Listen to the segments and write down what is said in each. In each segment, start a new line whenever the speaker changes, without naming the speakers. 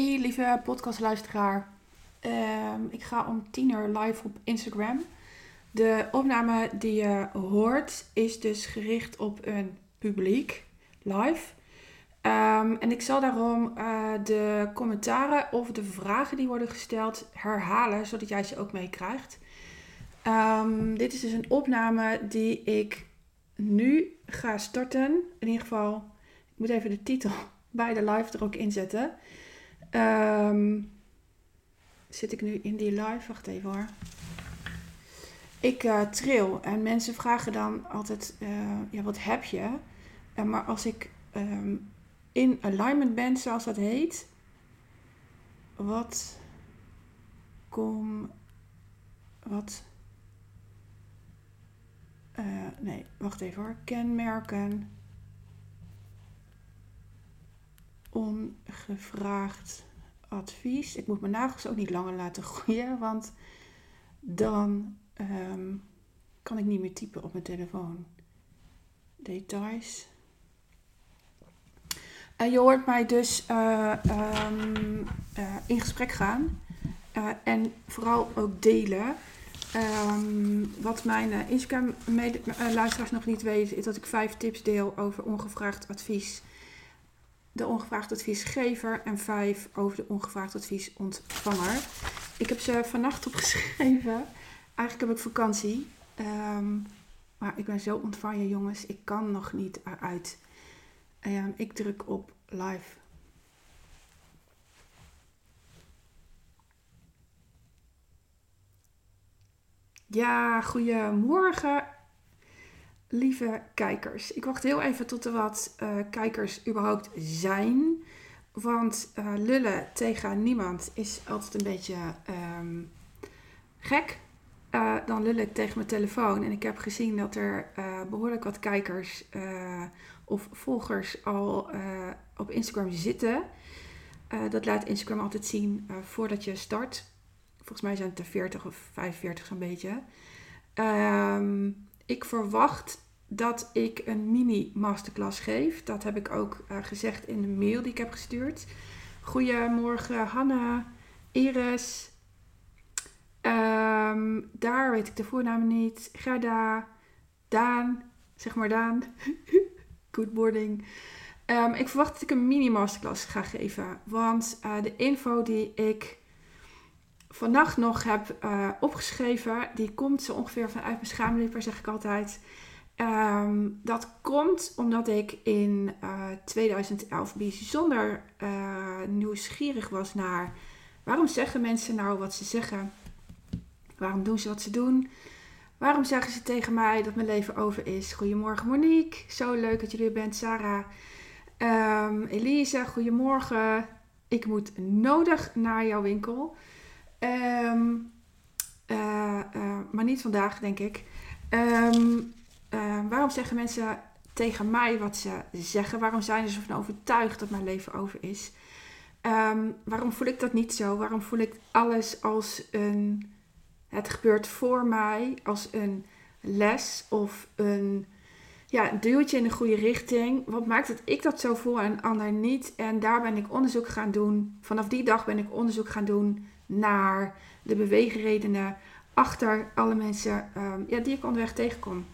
Lieve podcastluisteraar. Ehm, ik ga om tien uur live op Instagram. De opname die je hoort is dus gericht op een publiek live. Ehm, en ik zal daarom eh, de commentaren of de vragen die worden gesteld herhalen, zodat jij ze ook meekrijgt. Ehm, dit is dus een opname die ik nu ga starten. In ieder geval, ik moet even de titel bij de live er ook inzetten. Ehm, zit ik nu in die live? Wacht even hoor. Ik uh, tril en mensen vragen dan altijd, uh, ja, wat heb je? Uh, maar als ik um, in alignment ben, zoals dat heet, wat kom, wat, nee, wacht even hoor, kenmerken ongevraagd advies. Ik moet mijn nagels ook niet langer laten groeien, want dan um, kan ik niet meer typen op mijn telefoon. Details. En je hoort mij dus uh, um, uh, in gesprek gaan uh, en vooral ook delen. Um, wat mijn Instagram-luisteraars nog niet weten, is dat ik vijf tips deel over ongevraagd advies de ongevraagd adviesgever en vijf over de ongevraagd adviesontvanger. Ik heb ze vannacht opgeschreven. Eigenlijk heb ik vakantie. Um, maar ik ben zo ontvangen, jongens. Ik kan nog niet eruit. Um, ik druk op live. Ja, goedemorgen lieve kijkers. Ik wacht heel even tot er wat uh, kijkers überhaupt zijn. Want uh, lullen tegen niemand is altijd een beetje um, gek. Uh, dan lul ik tegen mijn telefoon. En ik heb gezien dat er behoorlijk wat kijkers of volgers al op Instagram zitten. dat laat Instagram altijd zien voordat je start. Volgens mij zijn het er 40 of 45 zo'n beetje. Um, ik verwacht dat ik een mini masterclass geef. Dat heb ik ook uh, gezegd in de mail die ik heb gestuurd. Goedemorgen Hanna, Iris. Um, daar weet ik de voornaam niet. Gerda, Daan, zeg maar Daan. Good morning. Um, ik verwacht dat ik een mini masterclass ga geven. Want uh, de info die ik vannacht nog heb uh, opgeschreven, die komt zo ongeveer vanuit mijn schaamlippen, zeg ik altijd. Um, dat komt omdat ik in uh, 2011 bijzonder uh, nieuwsgierig was naar waarom zeggen mensen nou wat ze zeggen? Waarom doen ze wat ze doen? Waarom zeggen ze tegen mij dat mijn leven over is? Goedemorgen Monique, zo leuk dat jullie er bent. Sarah, um, Elise, goedemorgen. Ik moet nodig naar jouw winkel. Uh, uh, maar niet vandaag, denk ik. Um, uh, waarom zeggen mensen tegen mij wat ze zeggen? Waarom zijn ze ervan overtuigd dat mijn leven over is? Um, waarom voel ik dat niet zo? Waarom voel ik alles als een. Het gebeurt voor mij, als een les of een ja, duwtje in de goede richting. Wat maakt dat ik dat zo voel en een ander niet? En daar ben ik onderzoek gaan doen. Vanaf die dag ben ik onderzoek gaan doen naar de beweegredenen achter alle mensen um, ja, die ik onderweg tegenkom.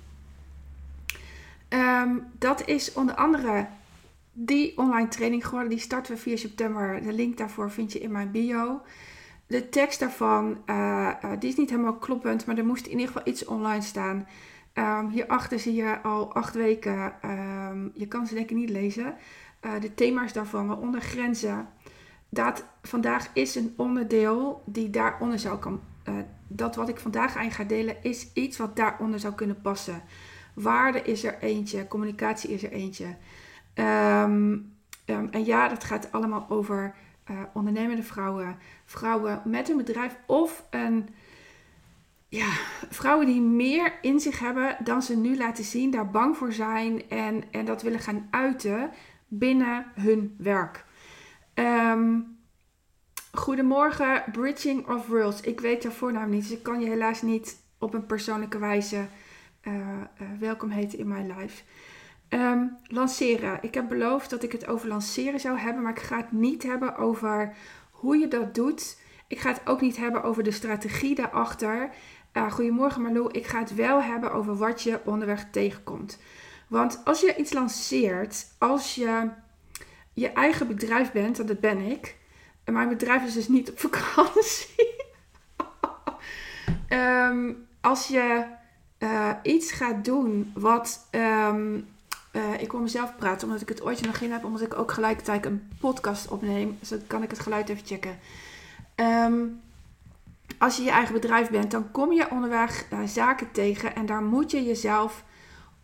Um, dat is onder andere die online training geworden. Die starten we 4 september. De link daarvoor vind je in mijn bio. De tekst daarvan, uh, uh, die is niet helemaal kloppend, maar er moest in ieder geval iets online staan. Um, hierachter zie je al acht weken, um, je kan ze denk ik niet lezen, uh, de thema's daarvan, waaronder grenzen. Dat vandaag is een onderdeel die daaronder zou kan. dat wat ik vandaag aan ga delen is iets wat daaronder zou kunnen passen. Waarde is er eentje, communicatie is er eentje. Um, um, en ja, dat gaat allemaal over uh, ondernemende vrouwen, vrouwen met een bedrijf of een, ja, vrouwen die meer in zich hebben dan ze nu laten zien, daar bang voor zijn en, en dat willen gaan uiten binnen hun werk. Um, goedemorgen, Bridging of Worlds. Ik weet jouw voornaam niet, dus ik kan je helaas niet op een persoonlijke wijze welkom heten in mijn life. Ehm, lanceren. Ik heb beloofd dat ik het over lanceren zou hebben, maar ik ga het niet hebben over hoe je dat doet. Ik ga het ook niet hebben over de strategie daarachter. Uh, goedemorgen Marlo, ik ga het wel hebben over wat je onderweg tegenkomt. Want als je iets lanceert, als je je eigen bedrijf bent, en dat ben ik. En mijn bedrijf is dus niet op vakantie. Ehm, als je uh, iets gaat doen wat. Um, uh, ik wil mezelf praten, omdat ik het ooit nog in heb, omdat ik ook gelijkertijd een podcast opneem. Dus dan kan ik het geluid even checken. Um, als je je eigen bedrijf bent, dan kom je onderweg uh, zaken tegen en daar moet je jezelf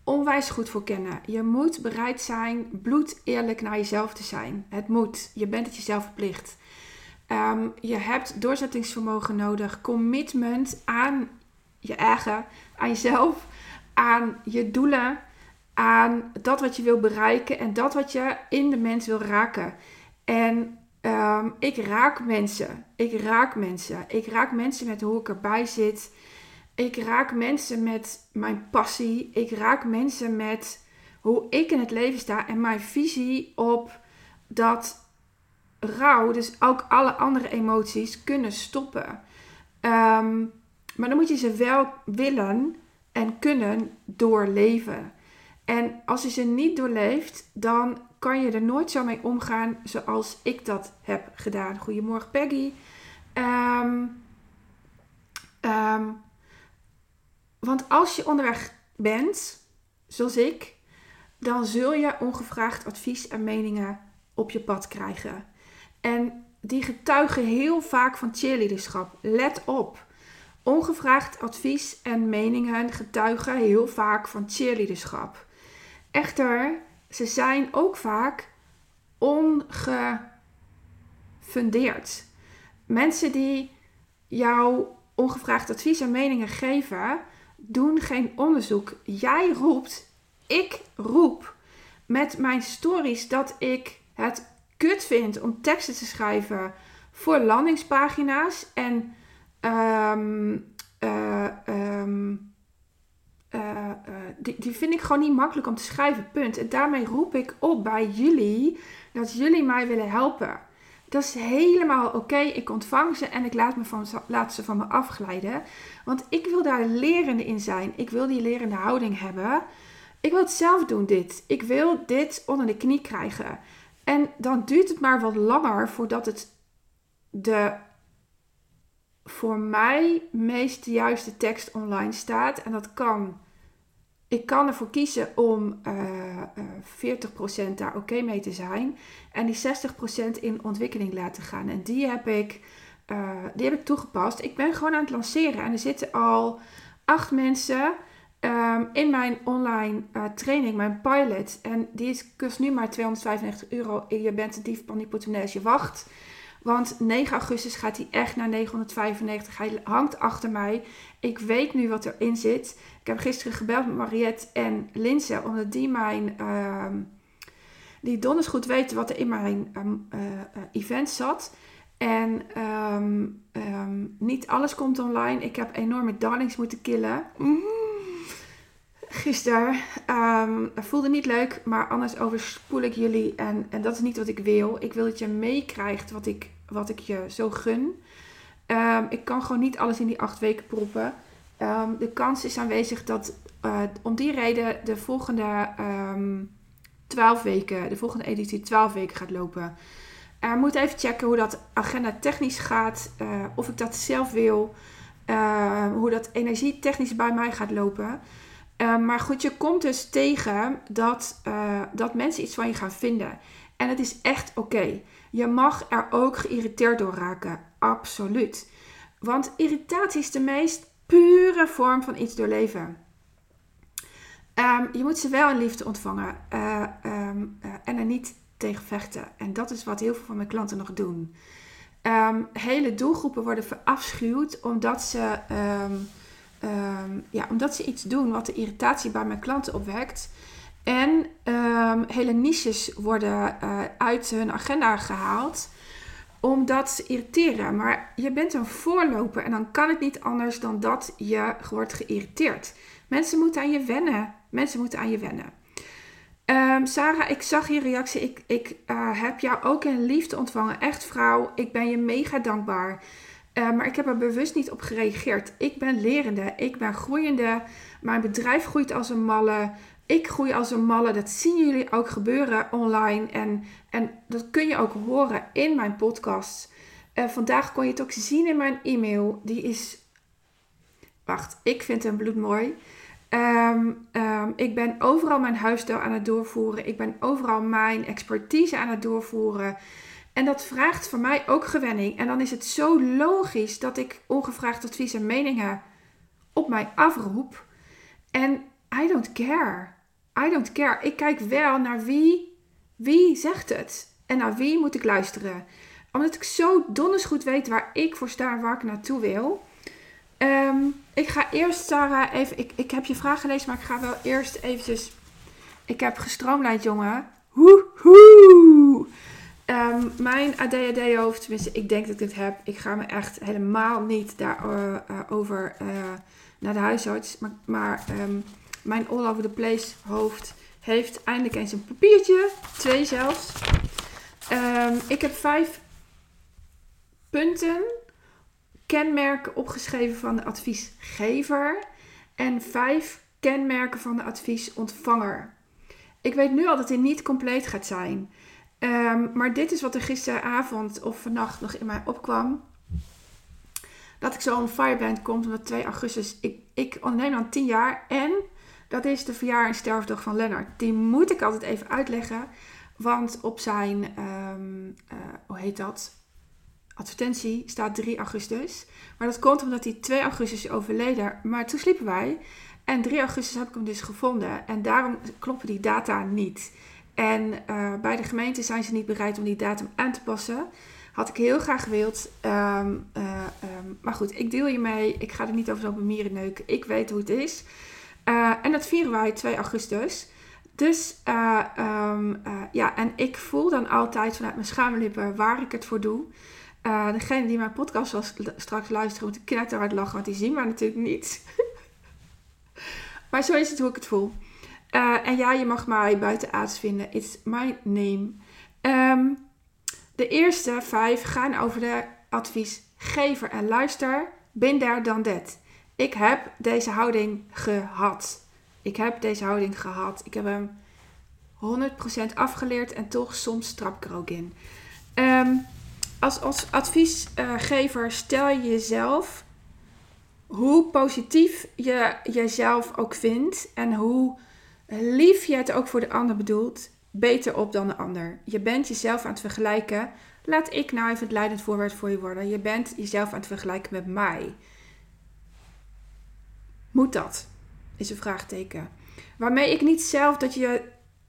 onwijs goed voor kennen. Je moet bereid zijn bloed eerlijk naar jezelf te zijn. Het moet. Je bent het jezelf verplicht. Um, je hebt doorzettingsvermogen nodig, commitment aan je eigen, aan jezelf, aan je doelen, aan dat wat je wil bereiken en dat wat je in de mens wil raken. En um, ik raak mensen. Ik raak mensen. Ik raak mensen met hoe ik erbij zit. Ik raak mensen met mijn passie. Ik raak mensen met hoe ik in het leven sta en mijn visie op dat rouw, dus ook alle andere emoties, kunnen stoppen. Um, maar dan moet je ze wel willen en kunnen doorleven. En als je ze niet doorleeft, dan kan je er nooit zo mee omgaan zoals ik dat heb gedaan. Goedemorgen Peggy. Um, um, want als je onderweg bent, zoals ik, dan zul je ongevraagd advies en meningen op je pad krijgen. En die getuigen heel vaak van cheerleaderschap. Let op. Ongevraagd advies en meningen getuigen heel vaak van cheerleaderschap. Echter, ze zijn ook vaak ongefundeerd. Mensen die jou ongevraagd advies en meningen geven, doen geen onderzoek. Jij roept, ik roep met mijn stories dat ik het kut vind om teksten te schrijven voor landingspagina's en um, die, die vind ik gewoon niet makkelijk om te schrijven, punt. En daarmee roep ik op bij jullie dat jullie mij willen helpen. Dat is helemaal oké. Ik ontvang ze en ik laat, me van, laat ze van me afglijden. Want ik wil daar lerende in zijn. Ik wil die lerende houding hebben. Ik wil het zelf doen, dit. Ik wil dit onder de knie krijgen. En dan duurt het maar wat langer voordat het de voor mij meest juiste tekst online staat. En dat kan. Ik kan ervoor kiezen om uh, uh, 40% daar oké mee te zijn. En die 60% in ontwikkeling laten gaan. En die heb ik, uh, die heb ik toegepast. Ik ben gewoon aan het lanceren. En er zitten al acht mensen um, in mijn online uh, training, mijn pilot. En die kost nu maar 295 euro. Je bent een dief van die portemonnee je wacht. Want 9 augustus gaat hij echt naar 995. Hij hangt achter mij. Ik weet nu wat erin zit. Ik heb gisteren gebeld met Mariette en Linse. Omdat die mijn... Uh, die donders goed weten wat er in mijn um, uh, event zat. En um, niet alles komt online. Ik heb enorme darlings moeten killen. Mm. Gisteren um, voelde niet leuk, maar anders overspoel ik jullie. En, en dat is niet wat ik wil. Ik wil dat je meekrijgt wat ik, wat ik je zo gun. Um, ik kan gewoon niet alles in die acht weken proppen. Um, de kans is aanwezig dat uh, om die reden de volgende twaalf weken, de volgende editie 12 weken gaat lopen. Uh, moet even checken hoe dat agenda technisch gaat. Uh, of ik dat zelf wil. Uh, hoe dat energie technisch bij mij gaat lopen. Uh, maar goed, je komt dus tegen dat, uh, dat mensen iets van je gaan vinden. En het is echt oké. Je mag er ook geïrriteerd door raken. Absoluut. Want irritatie is de meest pure vorm van iets doorleven. Um, je moet ze wel in liefde ontvangen uh, um, en er niet tegen vechten. En dat is wat heel veel van mijn klanten nog doen. Hele doelgroepen worden verafschuwd omdat ze um, ja, omdat ze iets doen wat de irritatie bij mijn klanten opwekt. En um, hele niches worden uh, uit hun agenda gehaald omdat ze irriteren. Maar je bent een voorloper en dan kan het niet anders dan dat je wordt geïrriteerd. Mensen moeten aan je wennen. Mensen moeten aan je wennen. Um, Sarah, ik zag je reactie. Ik, ik uh, heb jou ook in liefde ontvangen. Echt vrouw, ik ben je mega dankbaar. Uh, maar ik heb er bewust niet op gereageerd. Ik ben lerende, ik ben groeiende. Mijn bedrijf groeit als een malle. Ik groei als een malle. Dat zien jullie ook gebeuren online. En, en dat kun je ook horen in mijn podcast. Uh, vandaag kon je het ook zien in mijn e-mail. Die is. Wacht, ik vind hem bloedmooi. Um, ik ben overal mijn huisstijl aan het doorvoeren. Ik ben overal mijn expertise aan het doorvoeren. En dat vraagt voor mij ook gewenning. En dan is het zo logisch dat ik ongevraagd advies en meningen op mij afroep. En I don't care. I don't care. Ik kijk wel naar wie, wie zegt het. En naar wie moet ik luisteren. Omdat ik zo donders goed weet waar ik voor sta en waar ik naartoe wil. Um, ik ga eerst, Sarah, even... Ik, ik heb je vraag gelezen, maar ik ga wel eerst eventjes... Ik heb gestroomlijnd, jongen. Woehoe! Um, mijn ADHD-hoofd, tenminste, ik denk dat ik het heb. Ik ga me echt helemaal niet daarover uh, uh, uh, naar de huisarts. Maar, maar um, mijn all over the place hoofd heeft eindelijk eens een papiertje. Twee zelfs. Um, ik heb vijf punten kenmerken opgeschreven van de adviesgever en vijf kenmerken van de adviesontvanger. Ik weet nu al dat hij niet compleet gaat zijn. Um, maar dit is wat er gisteravond of vannacht nog in mij opkwam. Dat ik zo on Fireband komt omdat 2 augustus. Ik, ik onderneem dan 10 jaar en dat is de verjaar en sterfdag van Lennart. Die moet ik altijd even uitleggen. Want op zijn, um, uh, hoe heet dat? advertentie staat 3 augustus. Maar dat komt omdat hij 2 augustus is overleden. Maar toen sliepen wij. En 3 augustus heb ik hem dus gevonden. En daarom kloppen die data niet. En uh, bij de gemeente zijn ze niet bereid om die datum aan te passen. Had ik heel graag gewild. Um, uh, um, maar goed, ik deel je mee. Ik ga er niet over zo'n mieren neuken. Ik weet hoe het is. Uh, en dat vieren wij 2 augustus. Dus um, ja, en ik voel dan altijd vanuit mijn schaamlippen waar ik het voor doe. Degene die mijn podcast straks luisteren moet uit lachen, want die zien mij natuurlijk niet. maar zo is het hoe ik het voel. Uh, en ja, je mag mij buiten aards vinden. It's my name. Um, de eerste vijf gaan over de adviesgever en luister. Bin daar dan dat. Ik heb deze houding gehad. Ik heb deze houding gehad. Ik heb hem 100% afgeleerd en toch soms trap ik er ook in. Um, als, als adviesgever stel je jezelf, hoe positief je jezelf ook vindt en hoe lief je het ook voor de ander bedoelt, beter op dan de ander. Je bent jezelf aan het vergelijken. Laat ik nou even het leidend voorwerp voor je worden. Je bent jezelf aan het vergelijken met mij. Moet dat? Is een vraagteken. Waarmee ik niet zelf dat je.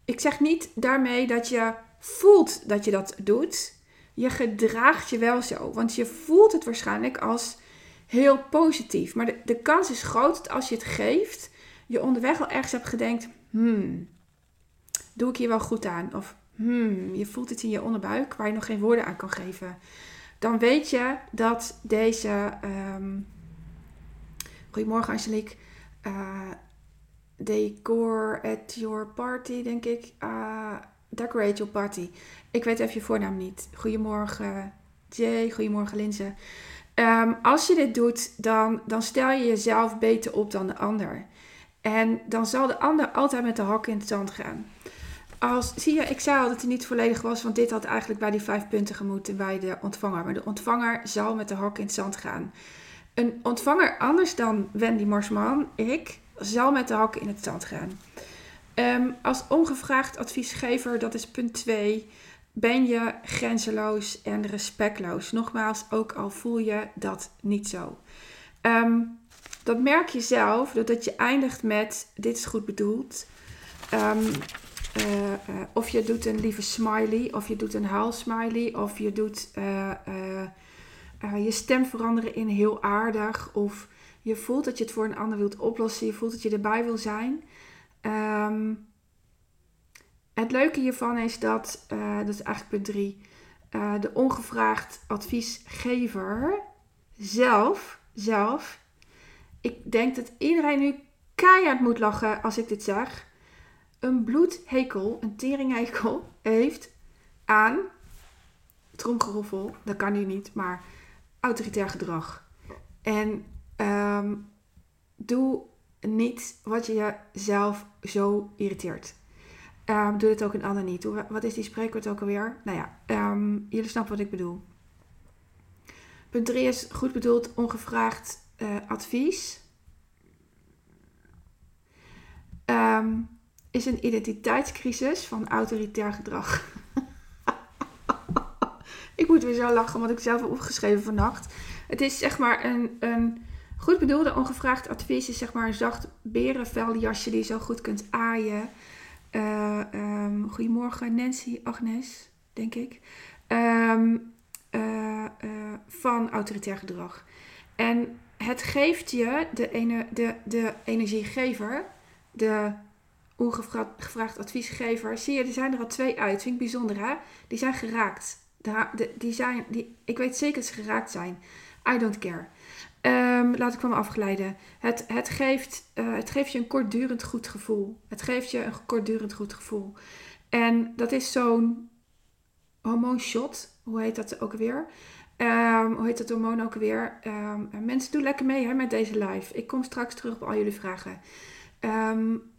Ik zeg niet daarmee dat je voelt dat je dat doet je gedraagt je wel zo. Want je voelt het waarschijnlijk als heel positief. Maar de, de kans is groot dat als je het geeft, je onderweg al ergens hebt gedenkt: hmm, doe ik hier wel goed aan? Of hmm, je voelt het in je onderbuik waar je nog geen woorden aan kan geven. Dan weet je dat deze. Um, Goedemorgen, Angelique. Uh, decor at your party, denk ik. Uh, decorate your party. Ik weet even je voornaam niet. Goedemorgen Jay, goedemorgen Linze. Um, als je dit doet, dan, dan stel je jezelf beter op dan de ander. En dan zal de ander altijd met de hak in het zand gaan. Als, zie je, ik zei al dat hij niet volledig was, want dit had eigenlijk bij die vijf punten gemoeten bij de ontvanger. Maar de ontvanger zal met de hak in het zand gaan. Een ontvanger anders dan Wendy Marsman, ik, zal met de hak in het zand gaan. Um, als ongevraagd adviesgever, dat is punt 2, ben je grenzeloos en respectloos. Nogmaals, ook al voel je dat niet zo. Um, dat merk je zelf doordat je eindigt met dit is goed bedoeld. Um, uh, uh, of je doet een lieve smiley, of je doet een huilsmiley, of je doet uh, je stem veranderen in heel aardig, of je voelt dat je het voor een ander wilt oplossen, je voelt dat je erbij wil zijn. Um, het leuke hiervan is dat, dat is eigenlijk punt 3, uh, eh, de ongevraagd adviesgever zelf, zelf, ik denk dat iedereen nu keihard moet lachen als ik dit zeg. een bloedhekel, een teringhekel heeft aan tromgeroffel, dat kan nu niet, maar autoritair gedrag. En ehm, doe niet wat je jezelf zo irriteert. Um, doe het ook een ander niet. Wat is die spreekwoord ook alweer? Nou ja, ehm, jullie snappen wat ik bedoel. Punt 3 is goed bedoeld ongevraagd uh, advies. Um, is een identiteitscrisis van autoritair gedrag. ik moet weer zo lachen, want ik zelf heb opgeschreven vannacht. Het is zeg maar een, een goed bedoelde ongevraagd advies. Is zeg maar een zacht berenveljasje die je zo goed kunt aaien. Uh, um, goedemorgen Nancy, Agnes, denk ik. Uh, uh, van autoritair gedrag. En het geeft je, de, ene, de, de energiegever, de ongevraagd adviesgever, zie je, er zijn er al twee uit. Vind ik bijzonder, hè? Die zijn geraakt. De, die zijn, die, ik weet zeker dat ze geraakt zijn. I don't care. Um, laat ik van me afgeleiden. Het, het, geeft, uh, het geeft je een kortdurend goed gevoel. Het geeft je een kortdurend goed gevoel. En dat is zo'n hormoonshot. Hoe heet dat ook weer? Um, hoe heet dat hormoon ook weer? Um, mensen, doen lekker mee hè, met deze live. Ik kom straks terug op al jullie vragen. Um,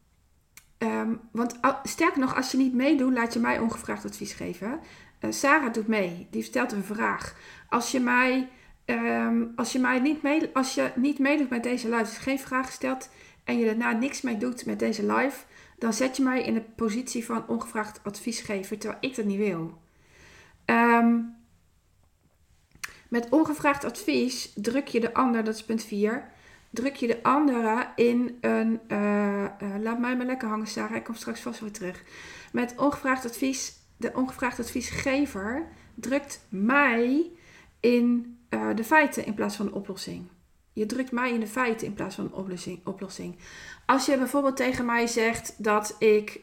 want sterker nog, als je niet meedoet, laat je mij ongevraagd advies geven. Uh, Sarah doet mee. Die stelt een vraag. Als je mij, als je mij niet, mee, als je niet meedoet met deze live, dus geen vraag stelt en je daarna niks mee doet met deze live, dan zet je mij in de positie van ongevraagd adviesgever, terwijl ik dat niet wil. Um, met ongevraagd advies druk je de ander, dat is punt 4, druk je de andere in een. Uh, uh, laat mij maar lekker hangen, Sarah. Ik kom straks vast weer terug. Met ongevraagd advies, de ongevraagd adviesgever drukt mij in uh, de feiten in plaats van de oplossing. Je drukt mij in de feiten in plaats van een oplossing. oplossing. Als je bijvoorbeeld tegen mij zegt dat ik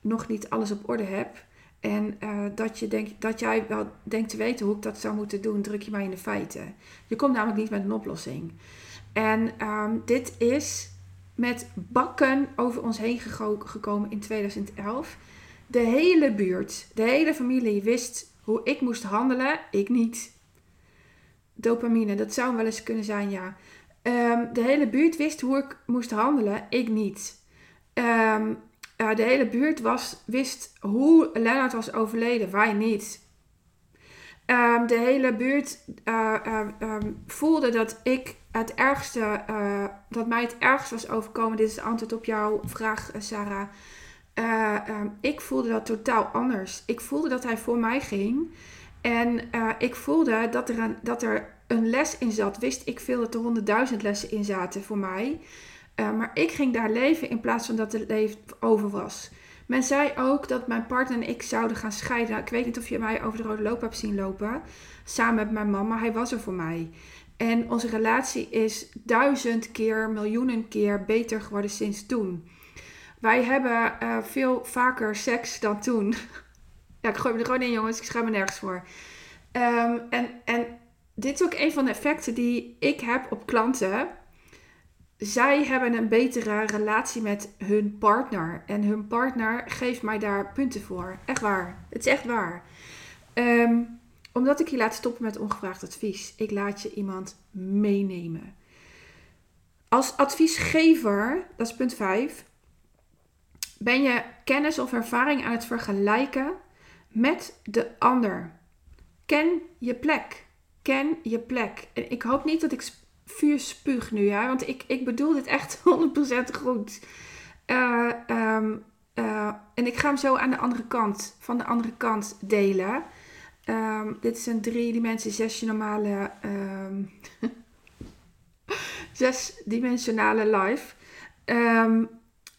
nog niet alles op orde heb, en uh, dat, je denkt, dat jij wel denkt te weten hoe ik dat zou moeten doen, druk je mij in de feiten. Je komt namelijk niet met een oplossing. En um, dit is met bakken over ons heen gekomen in 2011. De hele buurt, de hele familie wist hoe ik moest handelen, ik niet. Dopamine, dat zou wel eens kunnen zijn, ja. Um, de hele buurt wist hoe ik moest handelen, ik niet. Um, de hele buurt was, wist hoe Lennart was overleden, wij niet. Um, de hele buurt uh, um, voelde dat ik het ergste, uh, dat mij het ergste was overkomen. Dit is het antwoord op jouw vraag, Sarah. Um, ik voelde dat totaal anders. Ik voelde dat hij voor mij ging. En ik voelde dat er, een, dat er een les in zat. Wist ik veel dat er honderdduizend lessen in zaten voor mij. Uh, maar ik ging daar leven in plaats van dat het leven over was. Men zei ook dat mijn partner en ik zouden gaan scheiden. Ik weet niet of je mij over de rode loop hebt zien lopen. Samen met mijn mama. Hij was er voor mij. En onze relatie is duizend keer, miljoenen keer beter geworden sinds toen. Wij hebben uh, veel vaker seks dan toen. ja, ik gooi me er gewoon in, jongens. Ik schaam me nergens voor. Um, en, en dit is ook een van de effecten die ik heb op klanten zij hebben een betere relatie met hun partner. En hun partner geeft mij daar punten voor. Echt waar. Het is echt waar. Ehm, omdat ik je laat stoppen met ongevraagd advies. Ik laat je iemand meenemen. Als adviesgever, dat is punt 5, ben je kennis of ervaring aan het vergelijken met de ander. Ken je plek. Ken je plek. En ik hoop niet dat ik vuur spuug nu, ja. Want ik, ik bedoel dit echt 100% goed. Uh, um, uh, en ik ga hem zo aan de andere kant, van de andere kant delen. Um, dit is een drie-dimensie, zesdimensionale, um, zesdimensionale live.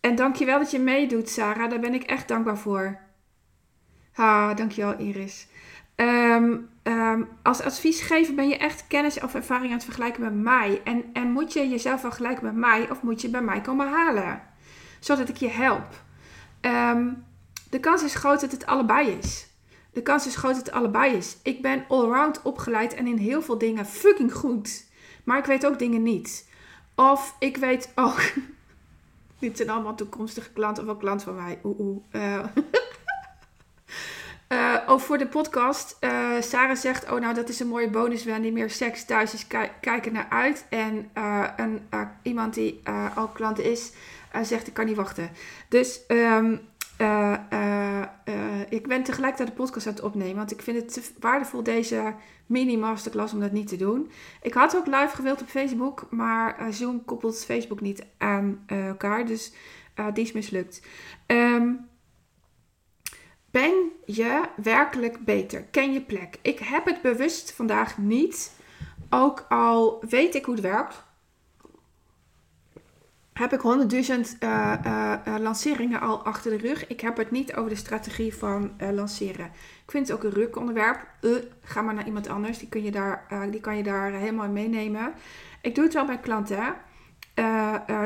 En dankjewel dat je meedoet, Sarah. Daar ben ik echt dankbaar voor. Ha, dankjewel, Iris. Um, um, als adviesgever ben je echt kennis of ervaring aan het vergelijken met mij. En, en moet je jezelf vergelijken met mij of moet je bij mij komen halen? Zodat ik je help. Um, de kans is groot dat het allebei is. De kans is groot dat het allebei is. Ik ben allround opgeleid en in heel veel dingen fucking goed. Maar ik weet ook dingen niet. Of ik weet ook. Dit zijn allemaal toekomstige klanten of wel klant van mij. Oeh, oeh. Uh. Uh, voor de podcast. Uh, Sarah zegt: Oh, nou, dat is een mooie bonus. die meer seks thuis is. kijken naar uit. En uh, een, iemand die al klant is, zegt: Ik kan niet wachten. Dus um, ik ben tegelijkertijd de podcast aan het opnemen. Want ik vind het waardevol, deze mini-masterclass, om dat niet te doen. Ik had ook live gewild op Facebook. Maar Zoom koppelt Facebook niet aan elkaar. Dus die is mislukt. Um, ben je werkelijk beter? Ken je plek? Ik heb het bewust vandaag niet. Ook al weet ik hoe het werkt. Heb ik honderdduizend uh, uh, lanceringen al achter de rug. Ik heb het niet over de strategie van lanceren. Ik vind het ook een ruk onderwerp. ga maar naar iemand anders. Die, kun je daar, die kan je daar helemaal in meenemen. Ik doe het wel bij klanten.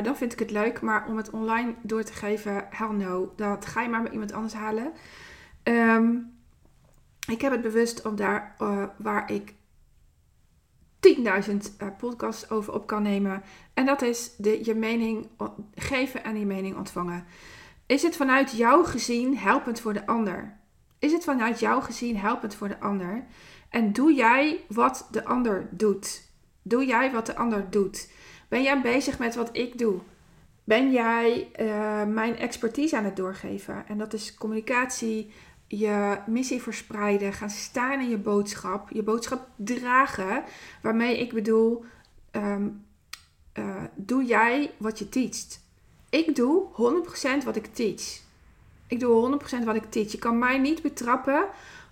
dan vind ik het leuk. Maar om het online door te geven, hell no. Dat ga je maar met iemand anders halen. Um, ik heb het bewust om daar uh, waar ik 10.000 uh, eh, podcasts over op kan nemen. En dat is de, je mening geven en je mening ontvangen. Is het vanuit jou gezien helpend voor de ander? Is het vanuit jou gezien helpend voor de ander? En doe jij wat de ander doet? Doe jij wat de ander doet? Ben jij bezig met wat ik doe? Ben jij uh, mijn expertise aan het doorgeven? En dat is communicatie, je missie verspreiden, gaan staan in je boodschap, je boodschap dragen, waarmee ik bedoel, um, uh, doe jij wat je teacht. Ik doe 100% wat ik teach. Ik doe 100% wat ik teach. Je kan mij niet betrappen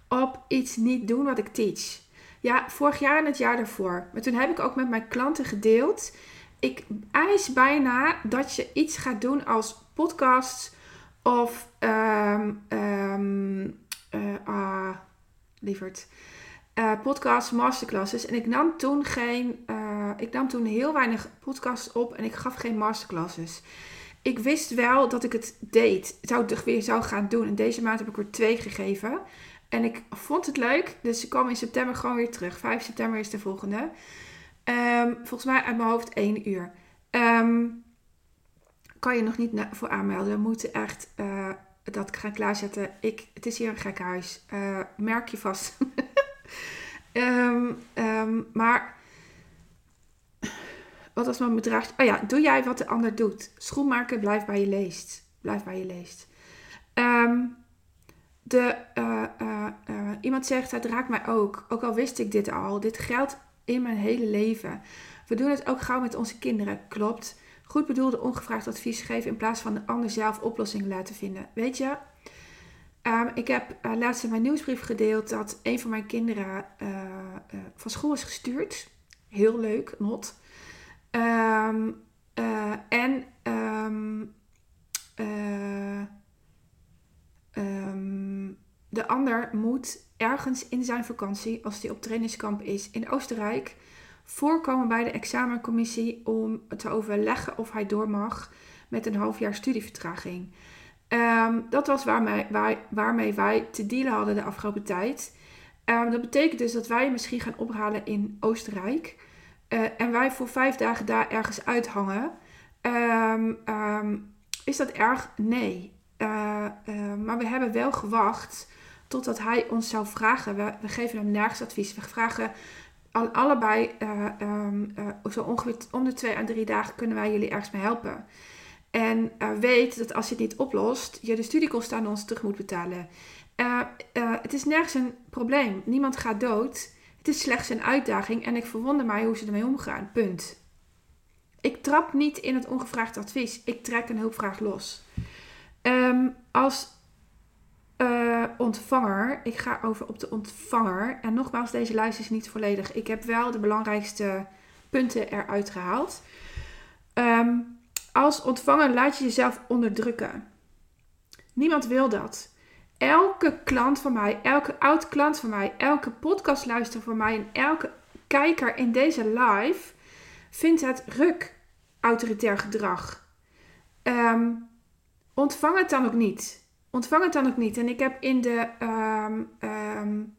op iets niet doen wat ik teach. Ja, vorig jaar en het jaar daarvoor. Maar toen heb ik ook met mijn klanten gedeeld. Ik eis bijna dat je iets gaat doen als podcasts of um, um, uh, podcasts, masterclasses. En ik nam toen geen. Uh, ik nam toen heel weinig podcasts op en ik gaf geen masterclasses. Ik wist wel dat ik het deed. Zou het weer zou gaan doen. En deze maand heb ik er twee gegeven. En ik vond het leuk. Dus ik kwam in september gewoon weer terug. 5 september is de volgende. Um, volgens mij uit mijn hoofd 1 uur. Um, kan je nog niet voor aanmelden. We moeten echt uh, dat gaan klaarzetten. Ik, het is hier een gek huis. Uh, merk je vast. um, um, maar wat als mijn bedrag... Oh ja, doe jij wat de ander doet. Schoenmaker, blijf bij je leest. Blijf bij je leest. Um, de, uh, iemand zegt, het raakt mij ook. Ook al wist ik dit al. Dit geldt in mijn hele leven. We doen het ook gauw met onze kinderen. Klopt goed bedoelde ongevraagd advies geven in plaats van de ander zelf oplossingen laten vinden. Weet je, um, ik heb uh, laatst in mijn nieuwsbrief gedeeld dat een van mijn kinderen uh, uh, van school is gestuurd. Heel leuk, not. Um, en um, de ander moet ergens in zijn vakantie, als hij op trainingskamp is in Oostenrijk, voorkomen bij de examencommissie om te overleggen of hij door mag met een half jaar studievertraging. Ehm, dat was waarmee wij, waarmee wij te dealen hadden de afgelopen tijd. Um, dat betekent dus dat wij misschien gaan ophalen in Oostenrijk. Uh, en wij voor vijf dagen daar ergens uithangen. Um, is dat erg? Nee. Uh, uh, maar we hebben wel gewacht totdat hij ons zou vragen. We geven hem nergens advies. We vragen al, allebei uh, um, uh, zo ongeveer om de twee à drie dagen kunnen wij jullie ergens mee helpen. En uh, weet dat als je het niet oplost, je de studiekosten aan ons terug moet betalen. het is nergens een probleem. Niemand gaat dood. Het is slechts een uitdaging en ik verwonder mij hoe ze ermee omgaan. Punt. Ik trap niet in het ongevraagd advies. Ik trek een hulpvraag los. Um, als ontvanger. Ik ga over op de ontvanger. En nogmaals, deze lijst is niet volledig. Ik heb wel de belangrijkste punten eruit gehaald. Um, als ontvanger laat je jezelf onderdrukken. Niemand wil dat. Elke klant van mij, elke oud klant van mij, elke podcastluisteraar van mij en elke kijker in deze live vindt het ruk autoritair gedrag. Um, ontvang het dan ook niet ontvang het dan ook niet. En ik heb in de. Um, um,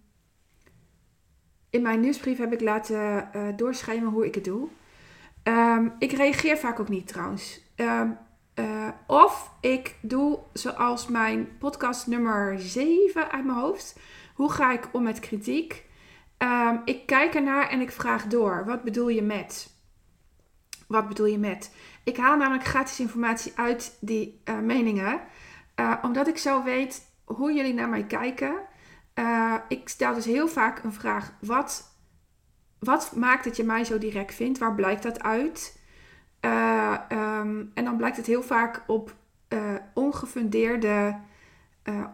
in mijn nieuwsbrief heb ik laten uh, hoe ik het doe. Um, ik reageer vaak ook niet trouwens. Eh, of ik doe zoals mijn podcast nummer 7 uit mijn hoofd. Hoe ga ik om met kritiek? Ehm, ik kijk ernaar en ik vraag door. Wat bedoel je met? Wat bedoel je met? Ik haal namelijk gratis informatie uit die uh, meningen. Uh, omdat ik zo weet hoe jullie naar mij kijken. Uh, ik stel dus heel vaak een vraag. Wat, wat maakt dat je mij zo direct vindt? Waar blijkt dat uit? Um, en dan blijkt het heel vaak op ongefundeerde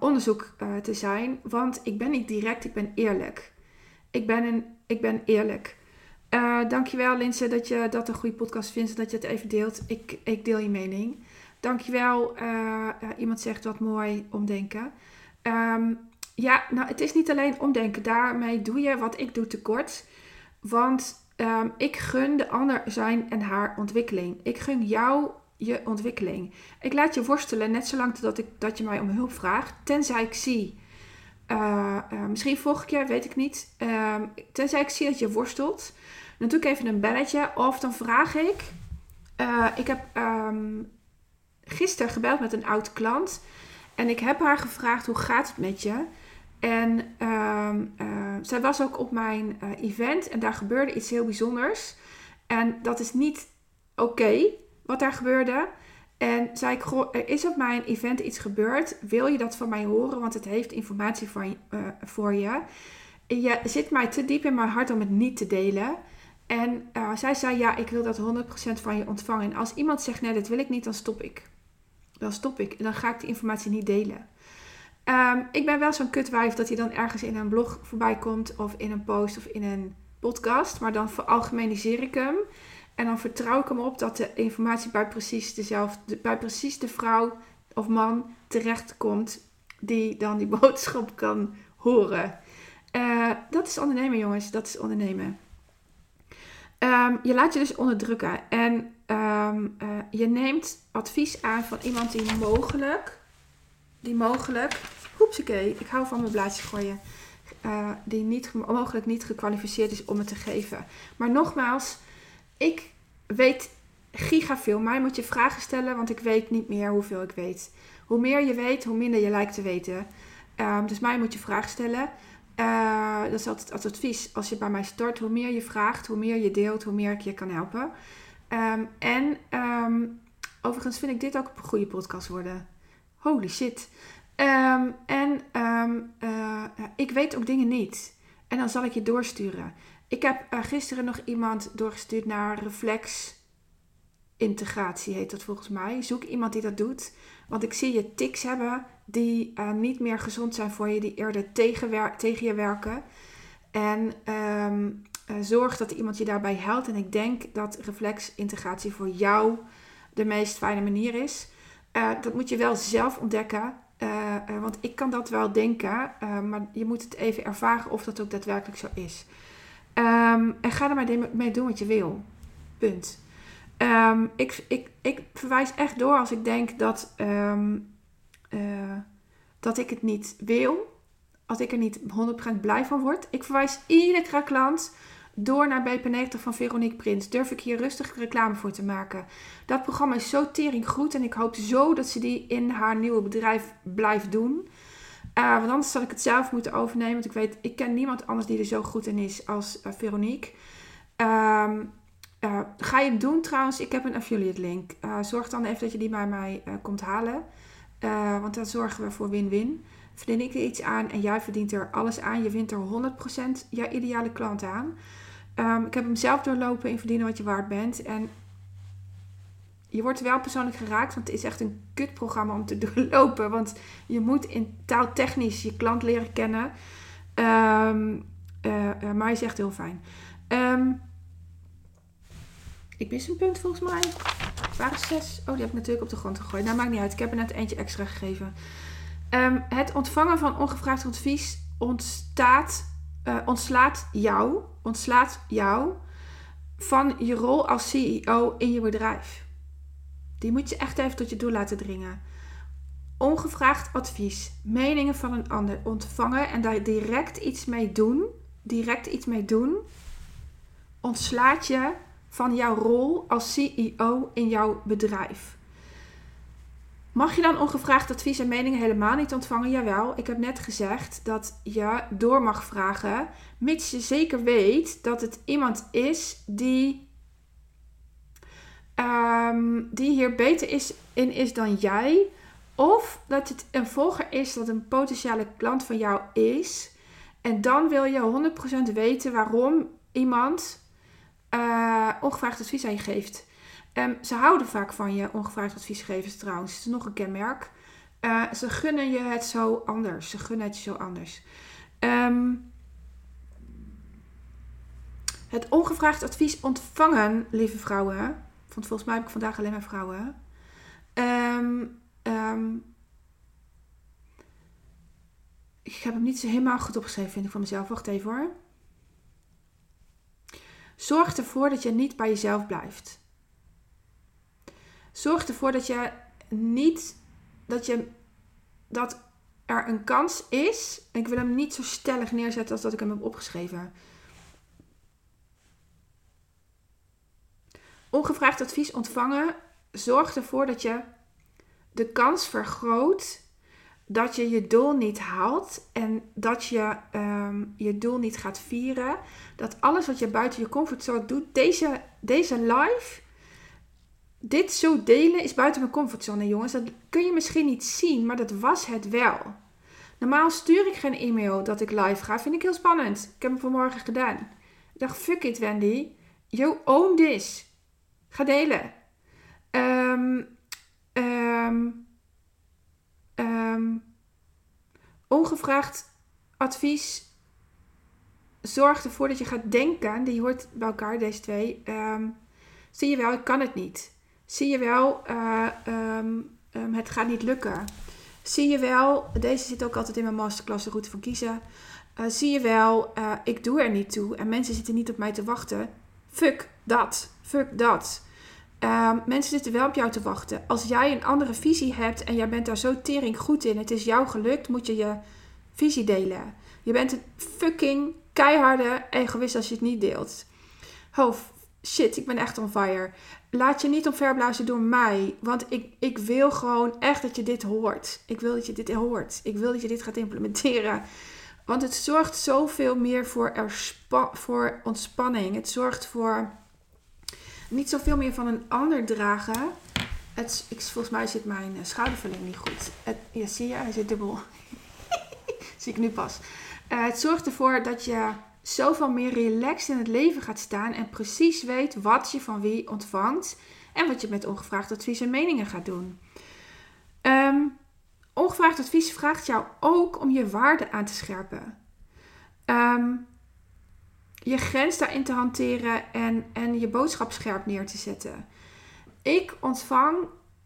onderzoek te zijn. Want ik ben niet direct, ik ben eerlijk. Ik ben, een, ik ben eerlijk. Dankjewel Linse dat je dat een goede podcast vindt en dat je het even deelt. Ik, ik deel je mening. Dankjewel. Uh, iemand zegt wat mooi omdenken. Um, ja, nou het is niet alleen omdenken. Daarmee doe je wat ik doe tekort. Want um, ik gun de ander zijn en haar ontwikkeling. Ik gun jou je ontwikkeling. Ik laat je worstelen net zolang dat, ik, dat je mij om hulp vraagt. Tenzij ik zie uh, misschien volgende keer, weet ik niet. Uh, tenzij ik zie dat je worstelt. Dan doe ik even een belletje. Of dan vraag ik. Ik heb gisteren gebeld met een oud klant. En ik heb haar gevraagd: hoe gaat het met je? En um, zij was ook op mijn event. En daar gebeurde iets heel bijzonders. En dat is niet oké wat daar gebeurde. En zei ik, er is op mijn event iets gebeurd. Wil je dat van mij horen? Want het heeft informatie voor, uh, voor je. Je zit mij te diep in mijn hart om het niet te delen. En zij zei, ja, ik wil dat 100% van je ontvangen. En als iemand zegt, nee, dat wil ik niet, dan stop ik. Dan stop ik. En dan ga ik die informatie niet delen. Um, ik ben wel zo'n kutwijf dat hij dan ergens in een blog voorbij komt. Of in een post of in een podcast. Maar dan veralgemeniseer ik hem. En dan vertrouw ik hem op dat de informatie bij precies dezelfde, bij precies de vrouw of man terechtkomt die dan die boodschap kan horen. Uh, dat is ondernemen, jongens. Dat is ondernemen. Um, je laat je dus onderdrukken. En um, uh, je neemt advies aan van iemand die mogelijk, die mogelijk, hoepsakee, ik hou van mijn blaadjes gooien, uh, die niet, mogelijk niet gekwalificeerd is om het te geven. Maar nogmaals, ik weet giga veel. Mij moet je vragen stellen, want ik weet niet meer hoeveel ik weet. Hoe meer je weet, hoe minder je lijkt te weten. Um, dus mij moet je vragen stellen. Uh, dat is altijd als advies. Als je bij mij start, hoe meer je vraagt, hoe meer je deelt, hoe meer ik je kan helpen. Um, en um, overigens vind ik dit ook een goede podcast worden. Holy shit. en uh, ik weet ook dingen niet. En dan zal ik je doorsturen. Ik heb uh, gisteren nog iemand doorgestuurd naar Reflex integratie, heet dat volgens mij. Zoek iemand die dat doet. Want ik zie je tics hebben die uh, niet meer gezond zijn voor je, die eerder tegen, tegen je werken. En um, zorg dat iemand je daarbij helpt. En ik denk dat reflex integratie voor jou de meest fijne manier is. dat moet je wel zelf ontdekken. want ik kan dat wel denken, maar je moet het even ervaren of dat ook daadwerkelijk zo is. Um, en ga er maar mee doen wat je wil. Punt. Um, ik, ik, ik verwijs echt door als ik denk dat, uh, dat ik het niet wil. Als ik er niet 100% blij van word. Ik verwijs iedere klant door naar BP90 van Veronique Prins. Durf ik hier rustig reclame voor te maken. Dat programma is zo tering goed. En ik hoop zo dat ze die in haar nieuwe bedrijf blijft doen. Uh, want anders zal ik het zelf moeten overnemen. Want ik weet, ik ken niemand anders die er zo goed in is als uh, Veronique. Um, uh, ga je het doen trouwens? Ik heb een affiliate link. zorg dan even dat je die bij mij komt halen. want dan zorgen we voor win-win. Verdien ik er iets aan en jij verdient er alles aan. Je wint er 100% jouw ideale klant aan. Um, ik heb hem zelf doorlopen in verdienen wat je waard bent. En je wordt wel persoonlijk geraakt, want het is echt een kutprogramma om te doorlopen. Want je moet in taaltechnisch je klant leren kennen. Um, uh, uh, maar hij is echt heel fijn. Um, ik mis een punt volgens mij. Waar is zes? Oh, die heb ik natuurlijk op de grond gegooid. Nou, maakt niet uit. Ik heb er net eentje extra gegeven. Um, het ontvangen van ongevraagd advies ontstaat, uh, ontslaat jou, ontslaat jou van je rol als CEO in je bedrijf. Die moet je echt even tot je doel laten dringen. Ongevraagd advies, meningen van een ander ontvangen en daar direct iets mee doen, direct iets mee doen, ontslaat je van jouw rol als CEO in jouw bedrijf. Mag je dan ongevraagd advies en meningen helemaal niet ontvangen? Jawel, ik heb net gezegd dat je door mag vragen, mits je zeker weet dat het iemand is die, um, die hier beter is, in is dan jij. Of dat het een volger is dat een potentiële klant van jou is. En dan wil je 100% weten waarom iemand uh, ongevraagd advies aan je geeft. Um, ze houden vaak van je ongevraagd adviesgevers trouwens. Het is nog een kenmerk. Uh, ze gunnen je het zo anders. Ze gunnen het je zo anders. Um, het ongevraagd advies ontvangen, lieve vrouwen. Want volgens mij heb ik vandaag alleen maar vrouwen. Um, ik heb hem niet zo helemaal goed opgeschreven, vind ik van mezelf. Wacht even hoor. Zorg ervoor dat je niet bij jezelf blijft. Zorg ervoor dat je niet dat je dat er een kans is. Ik wil hem niet zo stellig neerzetten als dat ik hem heb opgeschreven. Ongevraagd advies ontvangen. Zorg ervoor dat je de kans vergroot dat je je doel niet haalt en dat je ehm, je doel niet gaat vieren. Dat alles wat je buiten je comfortzone doet, deze, deze live dit zo delen is buiten mijn comfortzone, jongens. Dat kun je misschien niet zien, maar dat was het wel. Normaal stuur ik geen e-mail dat ik live ga. Vind ik heel spannend. Ik heb hem vanmorgen gedaan. Ik dacht, fuck it, Wendy. You own this. Ga delen. Um, um, um, ongevraagd advies. Zorg ervoor dat je gaat denken. Die hoort bij elkaar, deze twee. zie je wel, ik kan het niet. Zie je wel, uh, um, um, het gaat niet lukken. Zie je wel, deze zit ook altijd in mijn masterclass, de route van kiezen. Uh, zie je wel, uh, ik doe er niet toe en mensen zitten niet op mij te wachten. Fuck dat. Fuck dat. Um, mensen zitten wel op jou te wachten. Als jij een andere visie hebt en jij bent daar zo tering goed in, het is jou gelukt, moet je je visie delen. Je bent een fucking keiharde egoïst als je het niet deelt. Hoofd, shit, ik ben echt on fire laat je niet omverblazen door mij. Want ik, ik wil gewoon echt dat je dit hoort. Ik wil dat je dit hoort. Ik wil dat je dit gaat implementeren. Want het zorgt zoveel meer voor, voor ontspanning. Het zorgt voor niet zoveel meer van een ander dragen. Het, ik, volgens mij zit mijn eh, schoudervulling niet goed. Het, ja, zie je? Hij zit dubbel. zie ik nu pas. Uh, het zorgt ervoor dat je zoveel meer relaxed in het leven gaat staan en precies weet wat je van wie ontvangt en wat je met ongevraagd advies en meningen gaat doen. Um, ongevraagd advies vraagt jou ook om je waarde aan te scherpen. Um, je grens daarin te hanteren en, en je boodschap scherp neer te zetten. Ik ontvang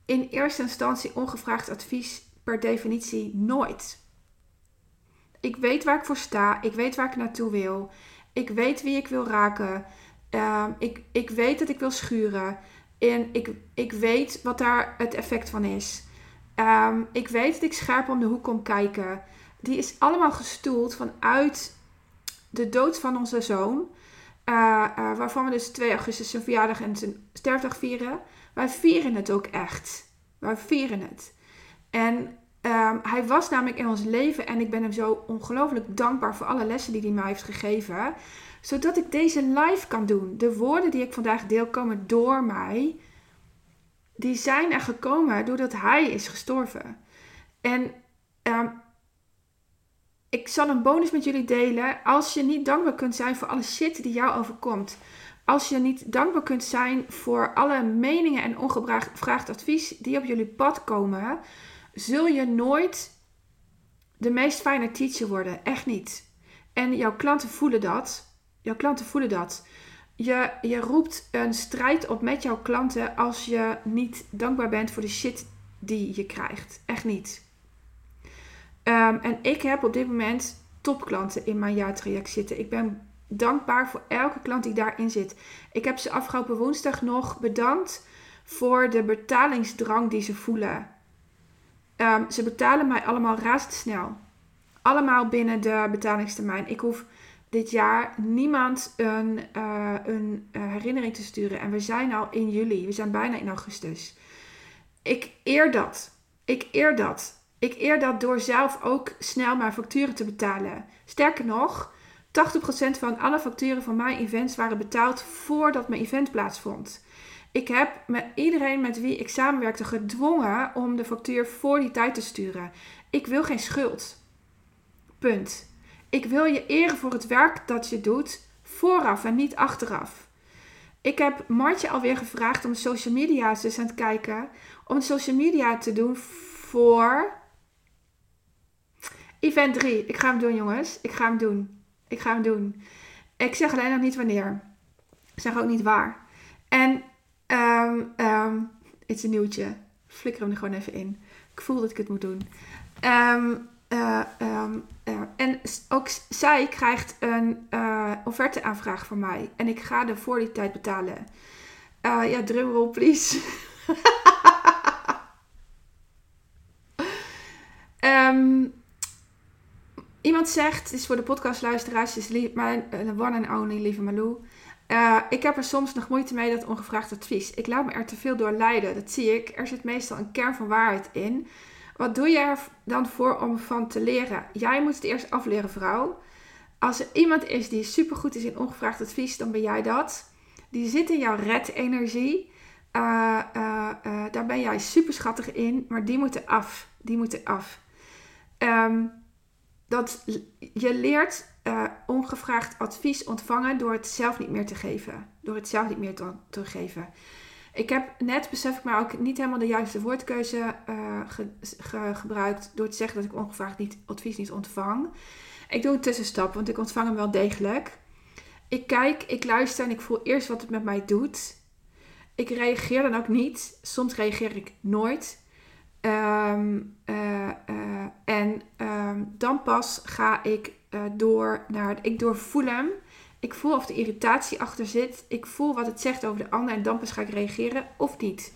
in eerste instantie ongevraagd advies per definitie nooit. Ik weet waar ik voor sta. Ik weet waar ik naartoe wil. Ik weet wie ik wil raken. Ehm, ik, ik weet dat ik wil schuren. En ik, ik weet wat daar het effect van is. Ehm, ik weet dat ik scherp om de hoek kom kijken. Die is allemaal gestoeld vanuit de dood van onze zoon. Uh, uh, waarvan we dus 2 augustus zijn verjaardag en zijn sterfdag vieren. Wij vieren het ook echt. Wij vieren het. En Um, hij was namelijk in ons leven en ik ben hem zo ongelooflijk dankbaar voor alle lessen die hij mij heeft gegeven. Zodat ik deze live kan doen. De woorden die ik vandaag deel komen door mij. Die zijn er gekomen doordat hij is gestorven. En um, ik zal een bonus met jullie delen. Als je niet dankbaar kunt zijn voor alle shit die jou overkomt. Als je niet dankbaar kunt zijn voor alle meningen en ongevraagd advies die op jullie pad komen zul je nooit de meest fijne teacher worden. Echt niet. En jouw klanten voelen dat. Jouw klanten voelen dat. Je, je roept een strijd op met jouw klanten als je niet dankbaar bent voor de shit die je krijgt. Echt niet. Ehm, en ik heb op dit moment topklanten in mijn jaartraject zitten. Ik ben dankbaar voor elke klant die daarin zit. Ik heb ze afgelopen woensdag nog bedankt voor de betalingsdrang die ze voelen. Um, ze betalen mij allemaal razendsnel. Allemaal binnen de betalingstermijn. Ik hoef dit jaar niemand een, uh, een uh, herinnering te sturen. En we zijn al in juli. We zijn bijna in augustus. Ik eer dat. Ik eer dat. Ik eer dat door zelf ook snel mijn facturen te betalen. Sterker nog, 80% van alle facturen van mijn events waren betaald voordat mijn event plaatsvond. Ik heb met iedereen met wie ik samenwerkte gedwongen om de factuur voor die tijd te sturen. Ik wil geen schuld. Punt. Ik wil je eren voor het werk dat je doet, vooraf en niet achteraf. Ik heb Martje alweer gevraagd om social media, ze is aan het kijken, om social media te doen voor event 3. Ik ga hem doen, jongens. Ik ga hem doen. Ik ga hem doen. Ik zeg alleen nog niet wanneer. Ik zeg ook niet waar. En um, um, het is een nieuwtje. Flikker hem er gewoon even in. Ik voel dat ik het moet doen. Um, en ook zij krijgt een uh, offerteaanvraag van mij. En ik ga er voor die tijd betalen. ja, drumroll please. iemand zegt, het is voor de podcastluisteraars, is mijn one and only lieve Malou. Ik heb er soms nog moeite mee dat ongevraagd advies. Ik laat me er te veel door leiden. Dat zie ik. Er zit meestal een kern van waarheid in. Wat doe je er dan voor om van te leren? Jij moet het eerst afleren, vrouw. Als er iemand is die supergoed is in ongevraagd advies, dan ben jij dat. Die zit in jouw red-energie. Uh, uh, daar ben jij super schattig in, maar die moeten af. Die moeten af. Um, dat je leert ongevraagd advies ontvangen door het zelf niet meer te geven. Door het zelf niet meer te, geven. Ik heb net, besef ik maar ook, niet helemaal de juiste woordkeuze uh, gebruikt door te zeggen dat ik ongevraagd niet, advies niet ontvang. Ik doe een tussenstap, want ik ontvang hem wel degelijk. Ik kijk, ik luister en ik voel eerst wat het met mij doet. Ik reageer dan ook niet. Soms reageer ik nooit. Uh, uh, en um, dan pas ga ik door naar. Ik doorvoel hem. Ik voel of de irritatie achter zit. Ik voel wat het zegt over de ander en dan pas ga ik reageren of niet.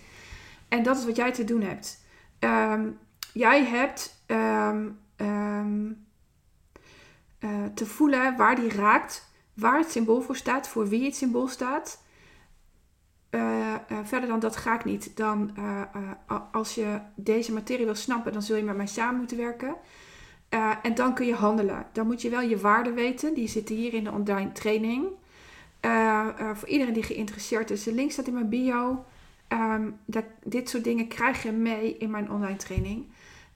En dat is wat jij te doen hebt. Um, jij hebt um, um, uh, te voelen waar die raakt, waar het symbool voor staat, voor wie het symbool staat. Uh, uh, verder dan dat ga ik niet. Dan, als je deze materie wil snappen, dan zul je met mij samen moeten werken. Uh, en dan kun je handelen. Dan moet je wel je waarde weten. Die zitten hier in de online training. Uh, uh, voor iedereen die geïnteresseerd is. De link staat in mijn bio. Um, dat, dit soort dingen krijg je mee in mijn online training.